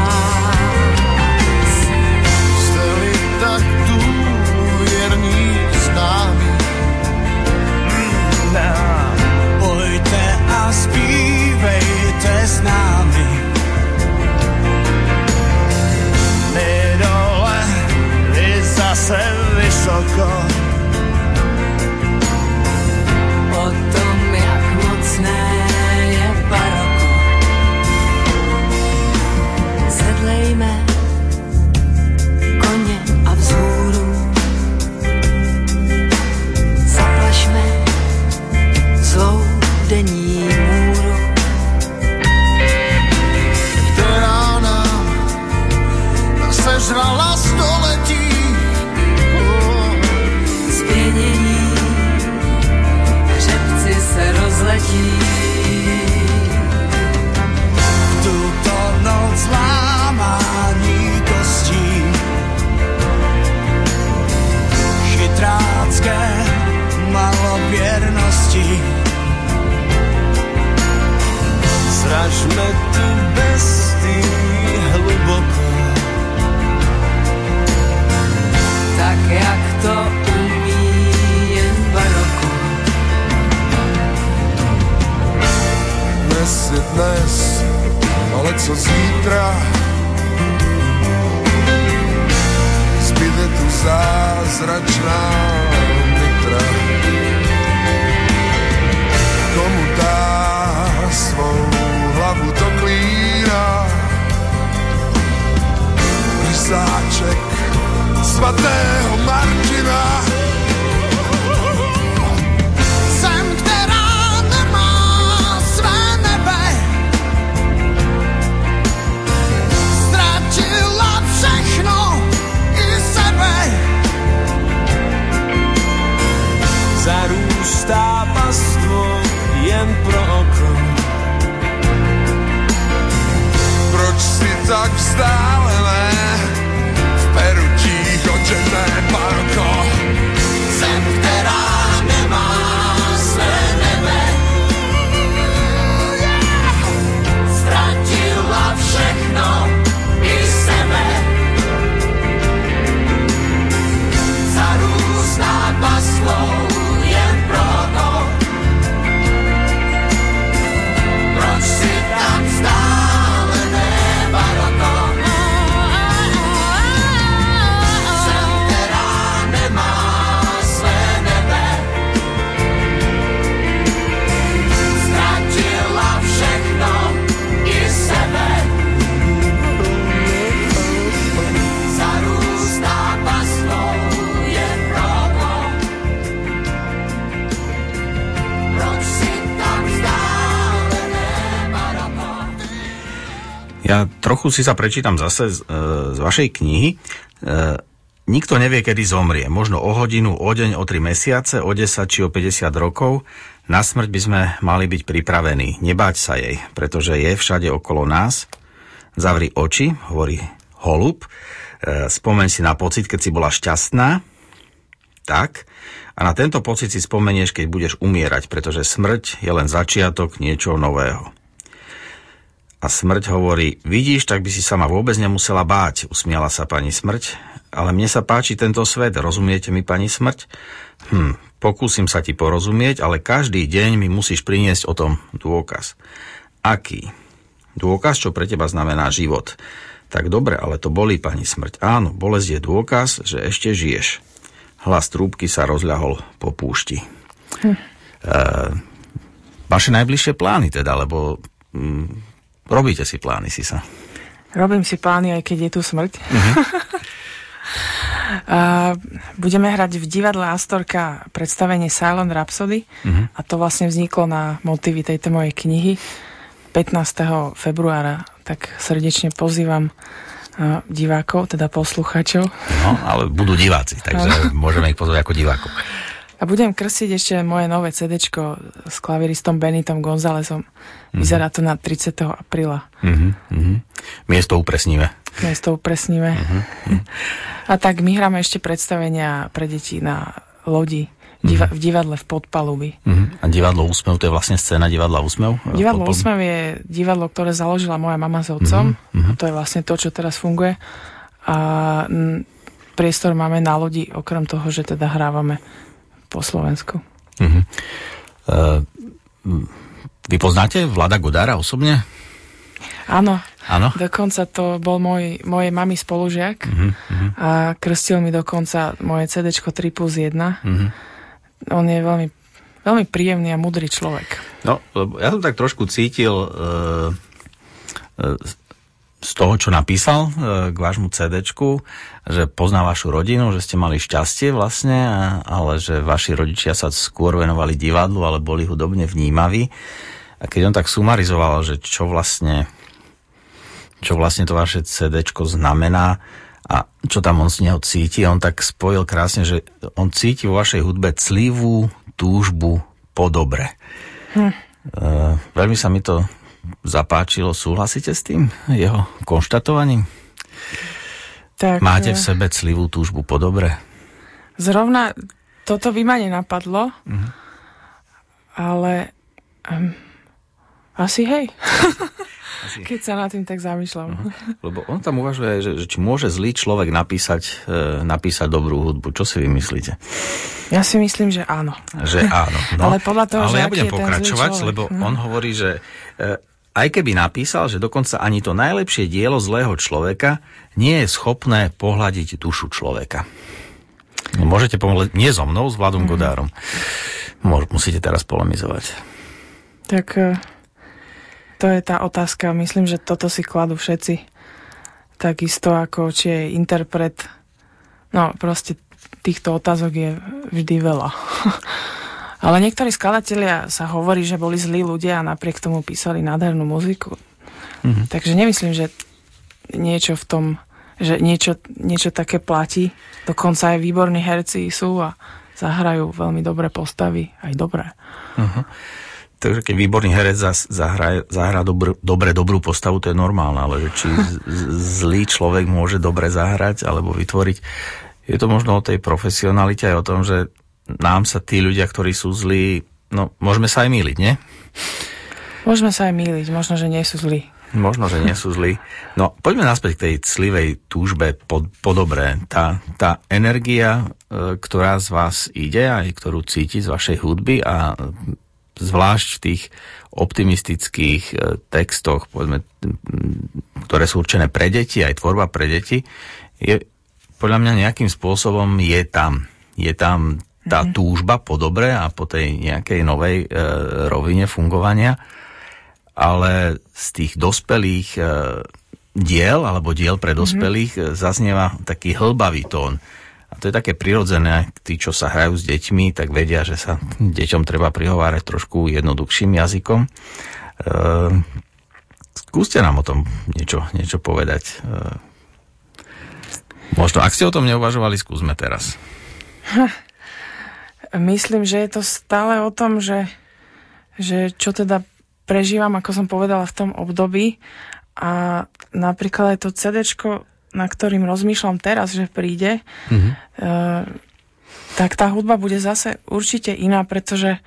[SPEAKER 3] Ja trochu si sa prečítam zase z, e, z vašej knihy. E, nikto nevie, kedy zomrie. Možno o hodinu, o deň, o 3 mesiace, o 10 či o 50 rokov. Na smrť by sme mali byť pripravení. Nebáť sa jej, pretože je všade okolo nás. Zavri oči, hovorí holub. E, spomeň si na pocit, keď si bola šťastná. Tak. A na tento pocit si spomenieš, keď budeš umierať, pretože smrť je len začiatok niečoho nového. A smrť hovorí, vidíš, tak by si sa ma vôbec nemusela báť, usmiala sa pani smrť. Ale mne sa páči tento svet, rozumiete mi, pani smrť? Hm, pokúsim sa ti porozumieť, ale každý deň mi musíš priniesť o tom dôkaz. Aký? Dôkaz, čo pre teba znamená život. Tak dobre, ale to bolí, pani smrť. Áno, bolesť je dôkaz, že ešte žiješ. Hlas trúbky sa rozľahol po púšti. Hm. E, vaše najbližšie plány teda, lebo hm, Robíte si plány, si sa?
[SPEAKER 5] Robím si plány, aj keď je tu smrť. Uh-huh. uh, budeme hrať v divadle Astorka predstavenie Silent Rhapsody uh-huh. a to vlastne vzniklo na motivy tejto mojej knihy 15. februára. Tak srdečne pozývam divákov, teda posluchačov.
[SPEAKER 3] No, ale budú diváci, takže môžeme ich pozvať ako divákov.
[SPEAKER 5] A budem krstiť ešte moje nové CD s klaviristom Benitom Gonzálezom. Mm-hmm. Vyzerá to na 30. apríla. Mm-hmm.
[SPEAKER 3] Miesto upresníme.
[SPEAKER 5] Miesto upresníme. Mm-hmm. A tak my hráme ešte predstavenia pre deti na lodi diva- v divadle v Podpalubi.
[SPEAKER 3] Mm-hmm. A divadlo Úsmev, to je vlastne scéna divadla Úsmev?
[SPEAKER 5] Divadlo Úsmev je divadlo, ktoré založila moja mama s otcom. Mm-hmm. To je vlastne to, čo teraz funguje. A m, priestor máme na lodi, okrem toho, že teda hrávame po Slovensku. Uh-huh.
[SPEAKER 3] Uh, vy poznáte Vlada Godára osobne?
[SPEAKER 5] Áno.
[SPEAKER 3] Áno?
[SPEAKER 5] Dokonca to bol môj, mojej mami spolužiak uh-huh, a krstil mi dokonca moje CD 3 plus 1. Uh-huh. On je veľmi, veľmi príjemný a mudrý človek.
[SPEAKER 3] No, ja som tak trošku cítil uh, uh, z toho, čo napísal e, k vášmu cd že pozná vašu rodinu, že ste mali šťastie vlastne, ale že vaši rodičia sa skôr venovali divadlu, ale boli hudobne vnímaví. A keď on tak sumarizoval, že čo vlastne, čo vlastne to vaše cd znamená a čo tam on z neho cíti, on tak spojil krásne, že on cíti vo vašej hudbe clivú túžbu po dobre. Hm. E, veľmi sa mi to zapáčilo. Súhlasíte s tým jeho konštatovaním? Tak, Máte v eh, sebe clivú túžbu po dobre?
[SPEAKER 5] Zrovna toto by ma nenapadlo, uh-huh. ale um, asi hej. Asi. Keď sa nad tým tak zamýšľam. Uh-huh.
[SPEAKER 3] Lebo on tam uvažuje, že, že či môže zlý človek napísať, e, napísať dobrú hudbu. Čo si vy myslíte?
[SPEAKER 5] Ja si myslím, že áno.
[SPEAKER 3] Že áno. No,
[SPEAKER 5] ale podľa toho,
[SPEAKER 3] ale
[SPEAKER 5] že
[SPEAKER 3] ja budem pokračovať, lebo uh-huh. on hovorí, že e, aj keby napísal, že dokonca ani to najlepšie dielo zlého človeka nie je schopné pohľadiť dušu človeka. Môžete pomôcť, nie so mnou, s Vladom mm-hmm. Godárom. Musíte teraz polemizovať.
[SPEAKER 5] Tak e, to je tá otázka. Myslím, že toto si kladú všetci. Takisto ako či je interpret. No proste týchto otázok je vždy veľa. Ale niektorí skladatelia sa hovorí, že boli zlí ľudia a napriek tomu písali nádhernú muziku. Mm-hmm. Takže nemyslím, že niečo v tom, že niečo, niečo také platí. Dokonca aj výborní herci sú a zahrajú veľmi dobré postavy, aj dobré. Uh-huh.
[SPEAKER 3] Takže keď výborný herec zahrá, zahrá dobr, dobre dobrú postavu, to je normálne, ale či zlý človek môže dobre zahrať alebo vytvoriť, je to možno o tej profesionalite aj o tom, že nám sa tí ľudia, ktorí sú zlí, no môžeme sa aj míliť, nie?
[SPEAKER 5] Môžeme sa aj míliť, možno, že nie sú zlí.
[SPEAKER 3] Možno, že nie sú zlí. No, poďme naspäť k tej slivej túžbe po, po dobré. Tá, tá energia, e, ktorá z vás ide, aj ktorú cíti z vašej hudby a zvlášť v tých optimistických e, textoch, povedzme, ktoré sú určené pre deti, aj tvorba pre deti, je podľa mňa nejakým spôsobom je tam. Je tam tá mm-hmm. túžba po dobre a po tej nejakej novej e, rovine fungovania, ale z tých dospelých e, diel alebo diel pre mhm. dospelých mm-hmm. zaznieva taký hlbavý tón. A to je také prirodzené, tí, čo sa hrajú s deťmi, tak vedia, že sa deťom treba prihovárať trošku jednoduchším jazykom. E, Skúste nám o tom niečo, niečo povedať. Možno, ak ste o tom neuvažovali, skúsme teraz.
[SPEAKER 5] Myslím, že je to stále o tom, že, že čo teda prežívam, ako som povedala, v tom období. A napríklad aj to CD, na ktorým rozmýšľam teraz, že príde, mm-hmm. uh, tak tá hudba bude zase určite iná, pretože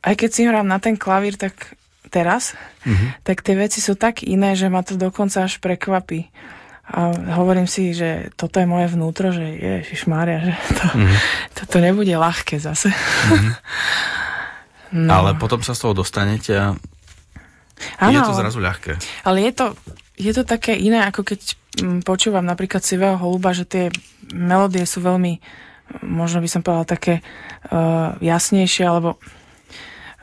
[SPEAKER 5] aj keď si hrám na ten klavír, tak teraz, mm-hmm. tak tie veci sú tak iné, že ma to dokonca až prekvapí. A hovorím si, že toto je moje vnútro, že Ježiš Mária, že to, mm-hmm. toto nebude ľahké zase. Mm-hmm.
[SPEAKER 3] no. Ale potom sa z toho dostanete a ano, je to zrazu ľahké.
[SPEAKER 5] Ale je to, je to také iné, ako keď mm, počúvam napríklad Sivého holuba, že tie melódie sú veľmi, možno by som povedala, také uh, jasnejšie, alebo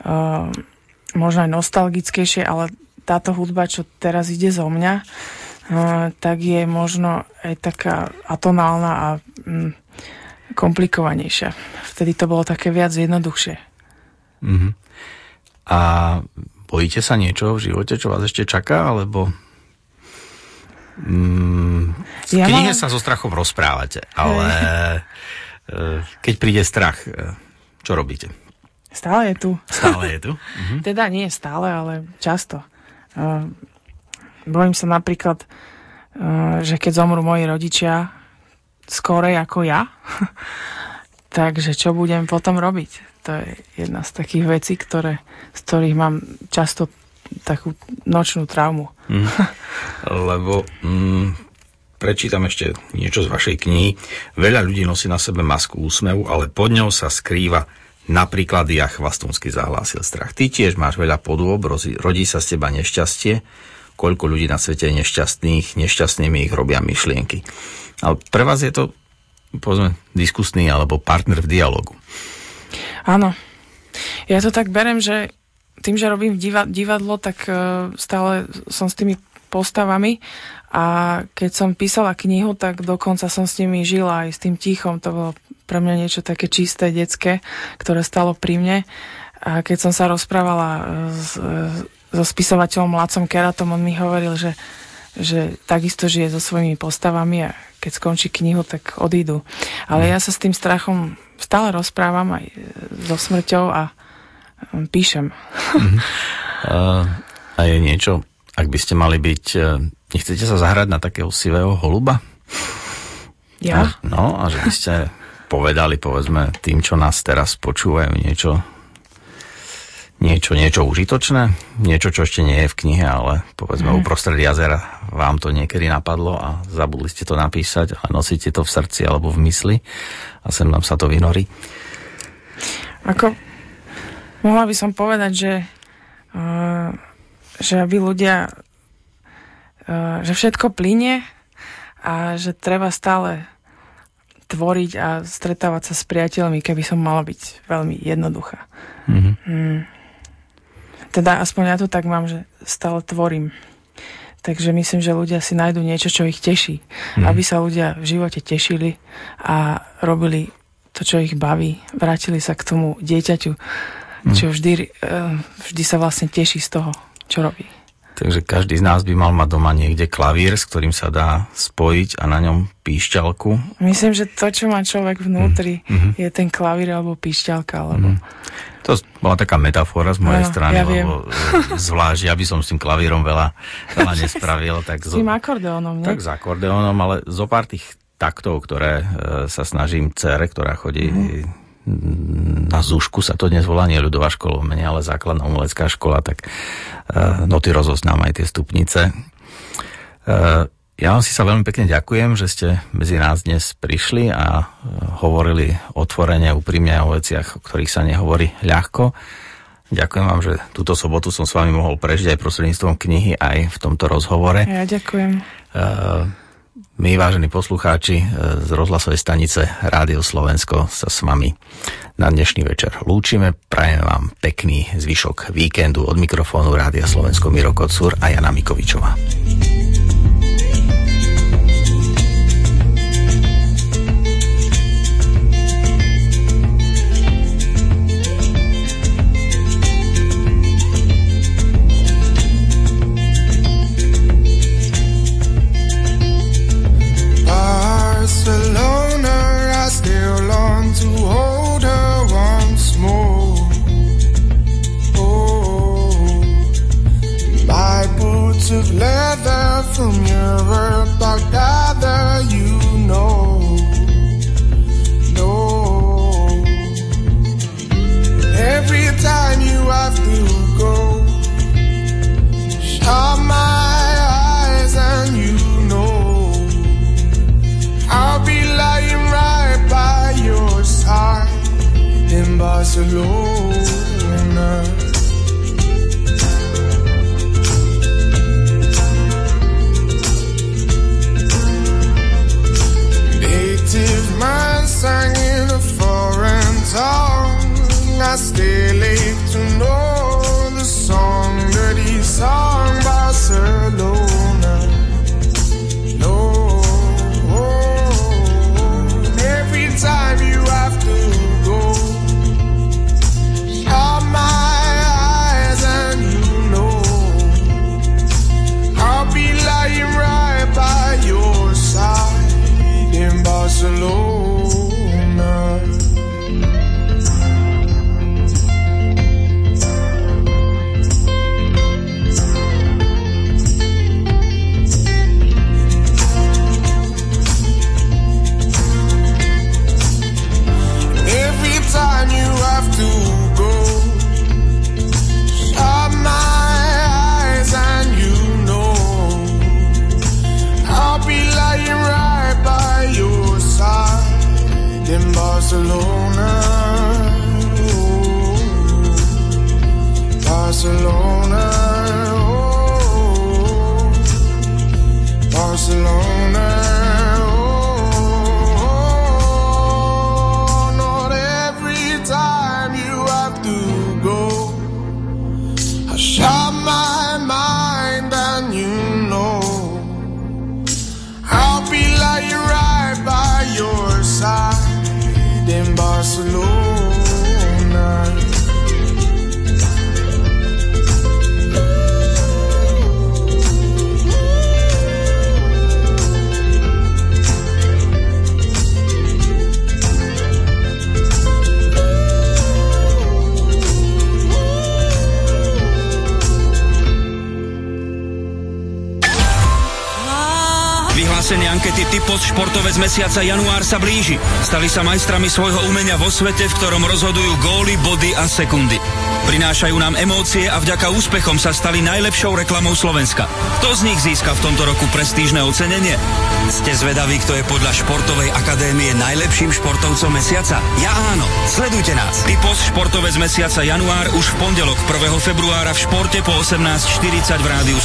[SPEAKER 5] uh, možno aj nostalgickejšie, ale táto hudba, čo teraz ide zo mňa, tak je možno aj taká atonálna a mm, komplikovanejšia. Vtedy to bolo také viac jednoduchšie.
[SPEAKER 3] Mm-hmm. A bojíte sa niečo v živote, čo vás ešte čaká, alebo mm, v ja knihe mám... sa so strachom rozprávate, ale e, keď príde strach, e, čo robíte?
[SPEAKER 5] Stále je tu.
[SPEAKER 3] Stále je tu? Mhm.
[SPEAKER 5] Teda nie stále, ale často. Bojím sa napríklad, eh, že keď zomru moji rodičia skorej ako ja, takže čo budem potom robiť? To je jedna z takých vecí, ktoré, z ktorých mám často takú nočnú traumu. Mm.
[SPEAKER 3] Lebo mm, prečítam ešte niečo z vašej knihy. Veľa ľudí nosí na sebe masku úsmevu, ale pod ňou sa skrýva napríklad ja chvastonsky zahlásil strach. Ty tiež máš veľa podôb, rodí sa z teba nešťastie, koľko ľudí na svete je nešťastných, nešťastnými ich robia myšlienky. Ale pre vás je to, povedzme, diskusný alebo partner v dialogu.
[SPEAKER 5] Áno. Ja to tak berem, že tým, že robím divadlo, tak uh, stále som s tými postavami a keď som písala knihu, tak dokonca som s nimi žila aj s tým tichom. To bolo pre mňa niečo také čisté, detské, ktoré stalo pri mne. A keď som sa rozprávala e, s, e, so spisovateľom Lacom Keratom, on mi hovoril, že, že takisto žije so svojimi postavami a keď skončí knihu, tak odídu. Ale ja sa s tým strachom stále rozprávam aj so smrťou a um, píšem.
[SPEAKER 3] Uh-huh. Uh, a je niečo, ak by ste mali byť, uh, nechcete sa zahrať na takého sivého holuba?
[SPEAKER 5] Ja?
[SPEAKER 3] A, no, a že by ste povedali, povedzme, tým, čo nás teraz počúvajú, niečo niečo, niečo užitočné, niečo, čo ešte nie je v knihe, ale povedzme mm. uprostred jazera vám to niekedy napadlo a zabudli ste to napísať a nosíte to v srdci alebo v mysli a sem nám sa to vynorí.
[SPEAKER 5] Ako, mohla by som povedať, že, uh, že aby ľudia, uh, že všetko plyne a že treba stále tvoriť a stretávať sa s priateľmi, keby som mala byť veľmi jednoduchá. Mm-hmm. Mm. Teda aspoň ja to tak mám, že stále tvorím. Takže myslím, že ľudia si nájdú niečo, čo ich teší. Mm. Aby sa ľudia v živote tešili a robili to, čo ich baví. Vrátili sa k tomu dieťaťu, mm. čo vždy, eh, vždy sa vlastne teší z toho, čo robí.
[SPEAKER 3] Takže každý z nás by mal mať doma niekde klavír, s ktorým sa dá spojiť a na ňom píšťalku.
[SPEAKER 5] Myslím, že to, čo má človek vnútri, mm-hmm. je ten klavír alebo píšťalka. Alebo... Mm.
[SPEAKER 3] To bola taká metafora z mojej no, strany, ja lebo viem. zvlášť ja by som s tým klavírom veľa, veľa nespravil. Tak
[SPEAKER 5] s tým akordeónom,
[SPEAKER 3] nie? Tak s akordeónom, ale zo pár tých taktov, ktoré e, sa snažím cere, ktorá chodí mm na Zušku sa to dnes volá, nie ľudová škola mene, ale základná umelecká škola, tak uh, noty rozoznám aj tie stupnice. Ja vám si sa veľmi pekne ďakujem, že ste medzi nás dnes prišli a uh, hovorili otvorene, úprimne o veciach, o ktorých sa nehovorí ľahko. Ďakujem vám, že túto sobotu som s vami mohol prežiť aj prostredníctvom knihy, aj v tomto rozhovore.
[SPEAKER 5] Ja ďakujem. Uh,
[SPEAKER 3] my, vážení poslucháči e, z rozhlasovej stanice Rádio Slovensko sa s vami na dnešný večer lúčime. Prajeme vám pekný zvyšok víkendu od mikrofónu Rádia Slovensko Miro Kocúr a Jana Mikovičová.
[SPEAKER 20] Mesiaca január sa blíži. Stali sa majstrami svojho umenia vo svete, v ktorom rozhodujú góly, body a sekundy. Prinášajú nám emócie a vďaka úspechom sa stali najlepšou reklamou Slovenska. Kto z nich získa v tomto roku prestížne ocenenie? Ste zvedaví, kto je podľa Športovej akadémie najlepším športovcom mesiaca? Ja áno. Sledujte nás. Typos športovec mesiaca január už v pondelok 1. februára v športe po 18.40 v rádiu